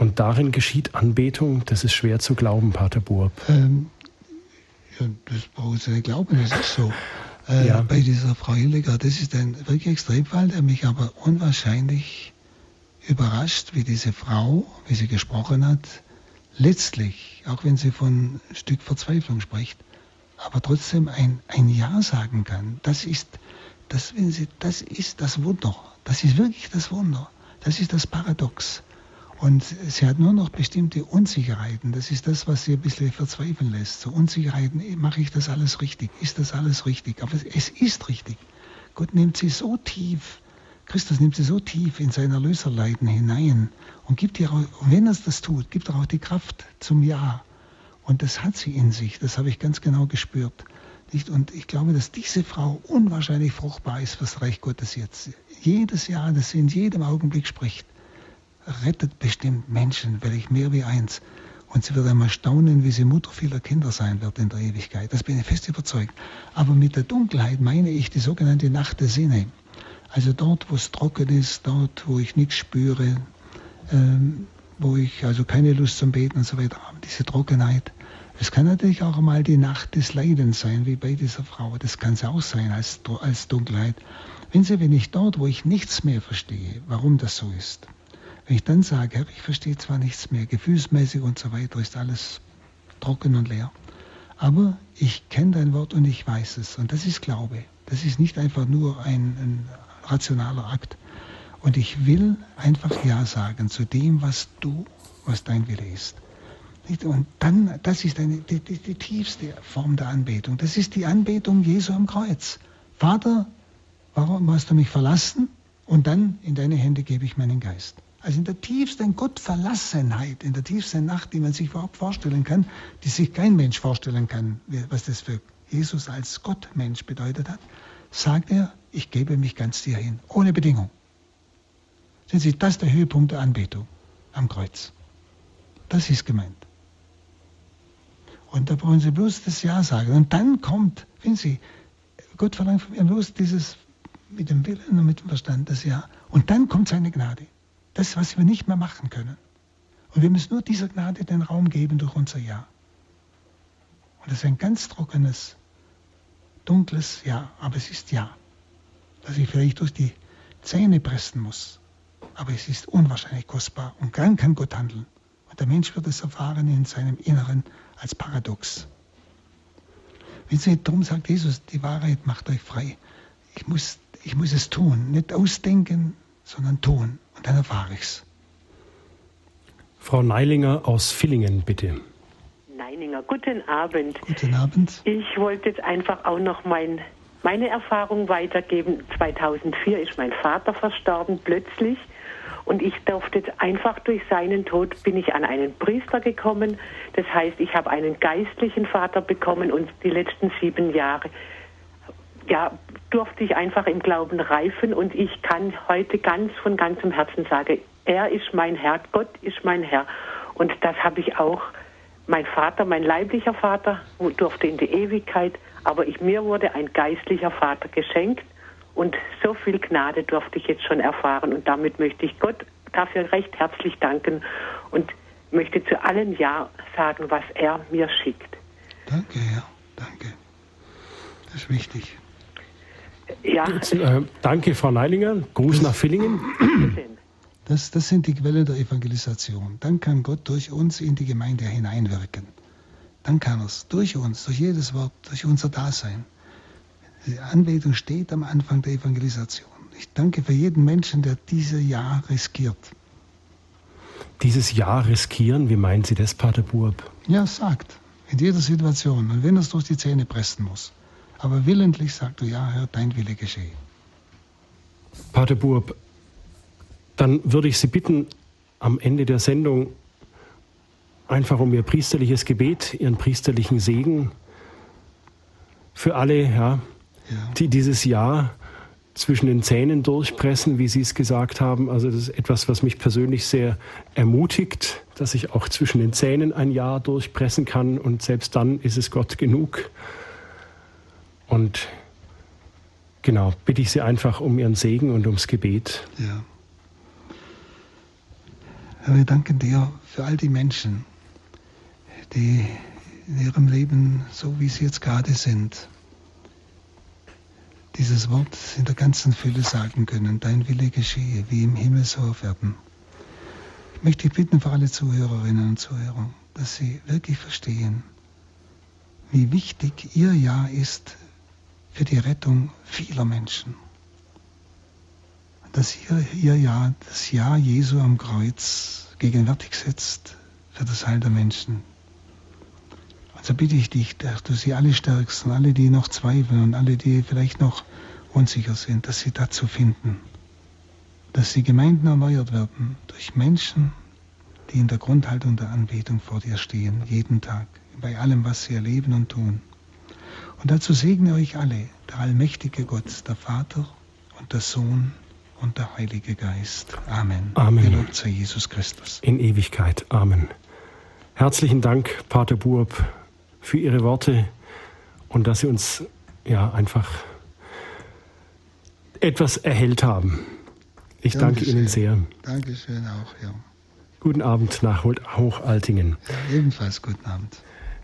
Und darin geschieht Anbetung, das ist schwer zu glauben, Pater Burb. Ähm, ja, das braucht Sie nicht glauben, das ist so. Äh, ja. Bei dieser Frau Hildegard, das ist ein wirklich Extremfall, der mich aber unwahrscheinlich überrascht, wie diese Frau, wie sie gesprochen hat, letztlich, auch wenn sie von ein Stück Verzweiflung spricht, aber trotzdem ein, ein Ja sagen kann. Das ist, das, wenn sie, das ist das Wunder. Das ist wirklich das Wunder. Das ist das Paradox. Und sie hat nur noch bestimmte Unsicherheiten. Das ist das, was sie ein bisschen verzweifeln lässt. So Unsicherheiten, mache ich das alles richtig? Ist das alles richtig? Aber es ist richtig. Gott nimmt sie so tief, Christus nimmt sie so tief in sein Erlöserleiden hinein und gibt ihr, auch, wenn er das tut, gibt er auch die Kraft zum Ja. Und das hat sie in sich, das habe ich ganz genau gespürt. Und ich glaube, dass diese Frau unwahrscheinlich fruchtbar ist für das Reich Gottes jetzt. Jedes Jahr, das sie in jedem Augenblick spricht, rettet bestimmt Menschen, ich mehr wie eins. Und sie wird einmal staunen, wie sie Mutter vieler Kinder sein wird in der Ewigkeit. Das bin ich fest überzeugt. Aber mit der Dunkelheit meine ich die sogenannte Nacht der Sinne. Also dort, wo es trocken ist, dort, wo ich nichts spüre, ähm, wo ich also keine Lust zum Beten und so weiter habe, diese Trockenheit. Es kann natürlich auch mal die Nacht des Leidens sein, wie bei dieser Frau. Das kann es auch sein als, als Dunkelheit. Wenn Sie, wenn ich dort, wo ich nichts mehr verstehe, warum das so ist, wenn ich dann sage, Herr, ich verstehe zwar nichts mehr, gefühlsmäßig und so weiter, ist alles trocken und leer, aber ich kenne dein Wort und ich weiß es. Und das ist Glaube. Das ist nicht einfach nur ein, ein rationaler Akt. Und ich will einfach Ja sagen zu dem, was du, was dein Wille ist. Und dann, das ist eine, die, die, die tiefste Form der Anbetung. Das ist die Anbetung Jesu am Kreuz. Vater, warum hast du mich verlassen? Und dann in deine Hände gebe ich meinen Geist. Also in der tiefsten Gottverlassenheit, in der tiefsten Nacht, die man sich überhaupt vorstellen kann, die sich kein Mensch vorstellen kann, was das für Jesus als Gottmensch bedeutet hat, sagt er, ich gebe mich ganz dir hin, ohne Bedingung. Sehen Sie, das ist der Höhepunkt der Anbetung am Kreuz. Das ist gemeint. Und da brauchen Sie bloß das Ja sagen. Und dann kommt, wenn Sie, Gott verlangt von mir bloß dieses mit dem Willen und mit dem Verstand, das Ja. Und dann kommt seine Gnade. Das, was wir nicht mehr machen können. Und wir müssen nur dieser Gnade den Raum geben durch unser Ja. Und das ist ein ganz trockenes, dunkles Ja, aber es ist Ja. Dass ich vielleicht durch die Zähne pressen muss. Aber es ist unwahrscheinlich kostbar und dann kann Gott handeln. Und der Mensch wird es erfahren in seinem Inneren als Paradox. Wenn Sie, darum sagt Jesus, die Wahrheit macht euch frei. Ich muss, ich muss es tun, nicht ausdenken, sondern tun. Und dann erfahre ich es. Frau Neilinger aus Villingen, bitte. Neininger, guten Abend. Guten Abend. Ich wollte jetzt einfach auch noch mein, meine Erfahrung weitergeben. 2004 ist mein Vater verstorben, plötzlich. Und ich durfte jetzt einfach durch seinen Tod bin ich an einen Priester gekommen. Das heißt, ich habe einen geistlichen Vater bekommen und die letzten sieben Jahre ja, durfte ich einfach im Glauben reifen und ich kann heute ganz von ganzem Herzen sagen, er ist mein Herr, Gott ist mein Herr. Und das habe ich auch, mein Vater, mein leiblicher Vater durfte in die Ewigkeit, aber ich, mir wurde ein geistlicher Vater geschenkt und so viel Gnade durfte ich jetzt schon erfahren und damit möchte ich Gott dafür recht herzlich danken und möchte zu allen Ja sagen, was er mir schickt. Danke, ja, danke. Das ist wichtig. Ja. Äh, danke, Frau Neilinger. Gruß nach Villingen. Das, das sind die Quellen der Evangelisation. Dann kann Gott durch uns in die Gemeinde hineinwirken. Dann kann er es durch uns, durch jedes Wort, durch unser Dasein. Die Anbetung steht am Anfang der Evangelisation. Ich danke für jeden Menschen, der dieses Jahr riskiert. Dieses Jahr riskieren, wie meinen Sie das, Pater Burb? Ja, sagt. In jeder Situation. Und wenn er es durch die Zähne pressen muss. Aber willentlich sagt du, ja, Herr, dein Wille geschehe. Pater Burb, dann würde ich Sie bitten, am Ende der Sendung einfach um Ihr priesterliches Gebet, Ihren priesterlichen Segen für alle, ja, ja. die dieses Jahr zwischen den Zähnen durchpressen, wie Sie es gesagt haben. Also das ist etwas, was mich persönlich sehr ermutigt, dass ich auch zwischen den Zähnen ein Jahr durchpressen kann und selbst dann ist es Gott genug. Und genau, bitte ich Sie einfach um Ihren Segen und ums Gebet. Ja. Herr, wir danken dir für all die Menschen, die in ihrem Leben, so wie sie jetzt gerade sind, dieses Wort in der ganzen Fülle sagen können, dein Wille geschehe, wie im Himmel so auf Erden. Ich möchte dich bitten für alle Zuhörerinnen und Zuhörer, dass sie wirklich verstehen, wie wichtig ihr Ja ist für die Rettung vieler Menschen. Dass ihr, ihr Ja, das Ja Jesu am Kreuz gegenwärtig setzt für das Heil der Menschen. Und so bitte ich dich, dass du sie alle stärkst und alle, die noch zweifeln und alle, die vielleicht noch unsicher sind, dass sie dazu finden. Dass die Gemeinden erneuert werden durch Menschen, die in der Grundhaltung der Anbetung vor dir stehen, jeden Tag, bei allem, was sie erleben und tun. Und dazu segne euch alle, der allmächtige Gott, der Vater und der Sohn und der Heilige Geist. Amen. Amen. Gelobt sei Jesus Christus. In Ewigkeit. Amen. Herzlichen Dank, Pater Burb, für Ihre Worte und dass Sie uns ja einfach etwas erhellt haben. Ich danke Ihnen sehr. Dankeschön auch, ja. Guten Abend nach Hochaltingen. Ja, ebenfalls guten Abend.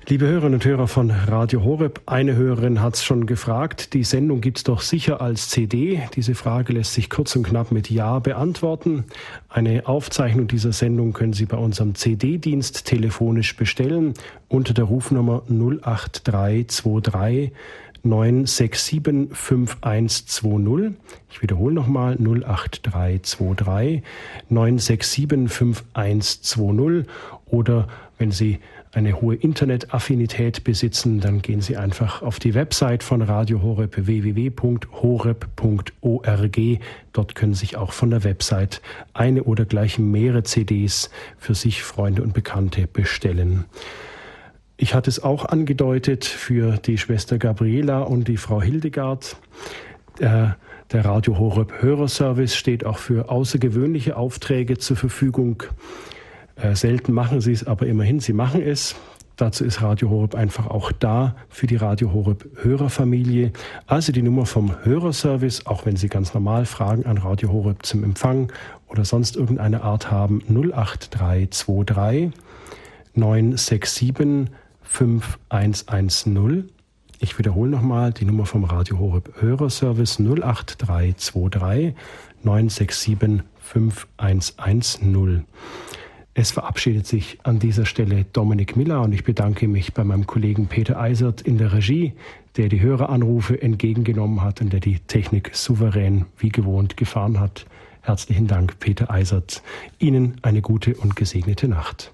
Liebe Hörerinnen und Hörer von Radio Horeb, eine Hörerin hat es schon gefragt, die Sendung gibt es doch sicher als CD. Diese Frage lässt sich kurz und knapp mit Ja beantworten. Eine Aufzeichnung dieser Sendung können Sie bei unserem CD-Dienst telefonisch bestellen unter der Rufnummer 08323 967 5120. Ich wiederhole nochmal 08323 967 5120 oder wenn Sie eine hohe Internetaffinität besitzen, dann gehen Sie einfach auf die Website von Radio Horeb www.horeb.org. Dort können sich auch von der Website eine oder gleich mehrere CDs für sich, Freunde und Bekannte bestellen. Ich hatte es auch angedeutet für die Schwester Gabriela und die Frau Hildegard. Äh, Der Radio Horeb Hörerservice steht auch für außergewöhnliche Aufträge zur Verfügung. Äh, selten machen Sie es, aber immerhin, Sie machen es. Dazu ist Radio Horeb einfach auch da für die Radio Horeb Hörerfamilie. Also die Nummer vom Hörerservice, auch wenn Sie ganz normal Fragen an Radio Horeb zum Empfang oder sonst irgendeine Art haben, 08323 967 5110. Ich wiederhole nochmal die Nummer vom Radio Horeb Hörerservice 08323 967 5110. Es verabschiedet sich an dieser Stelle Dominik Miller und ich bedanke mich bei meinem Kollegen Peter Eisert in der Regie, der die Höreranrufe entgegengenommen hat und der die Technik souverän wie gewohnt gefahren hat. Herzlichen Dank, Peter Eisert. Ihnen eine gute und gesegnete Nacht.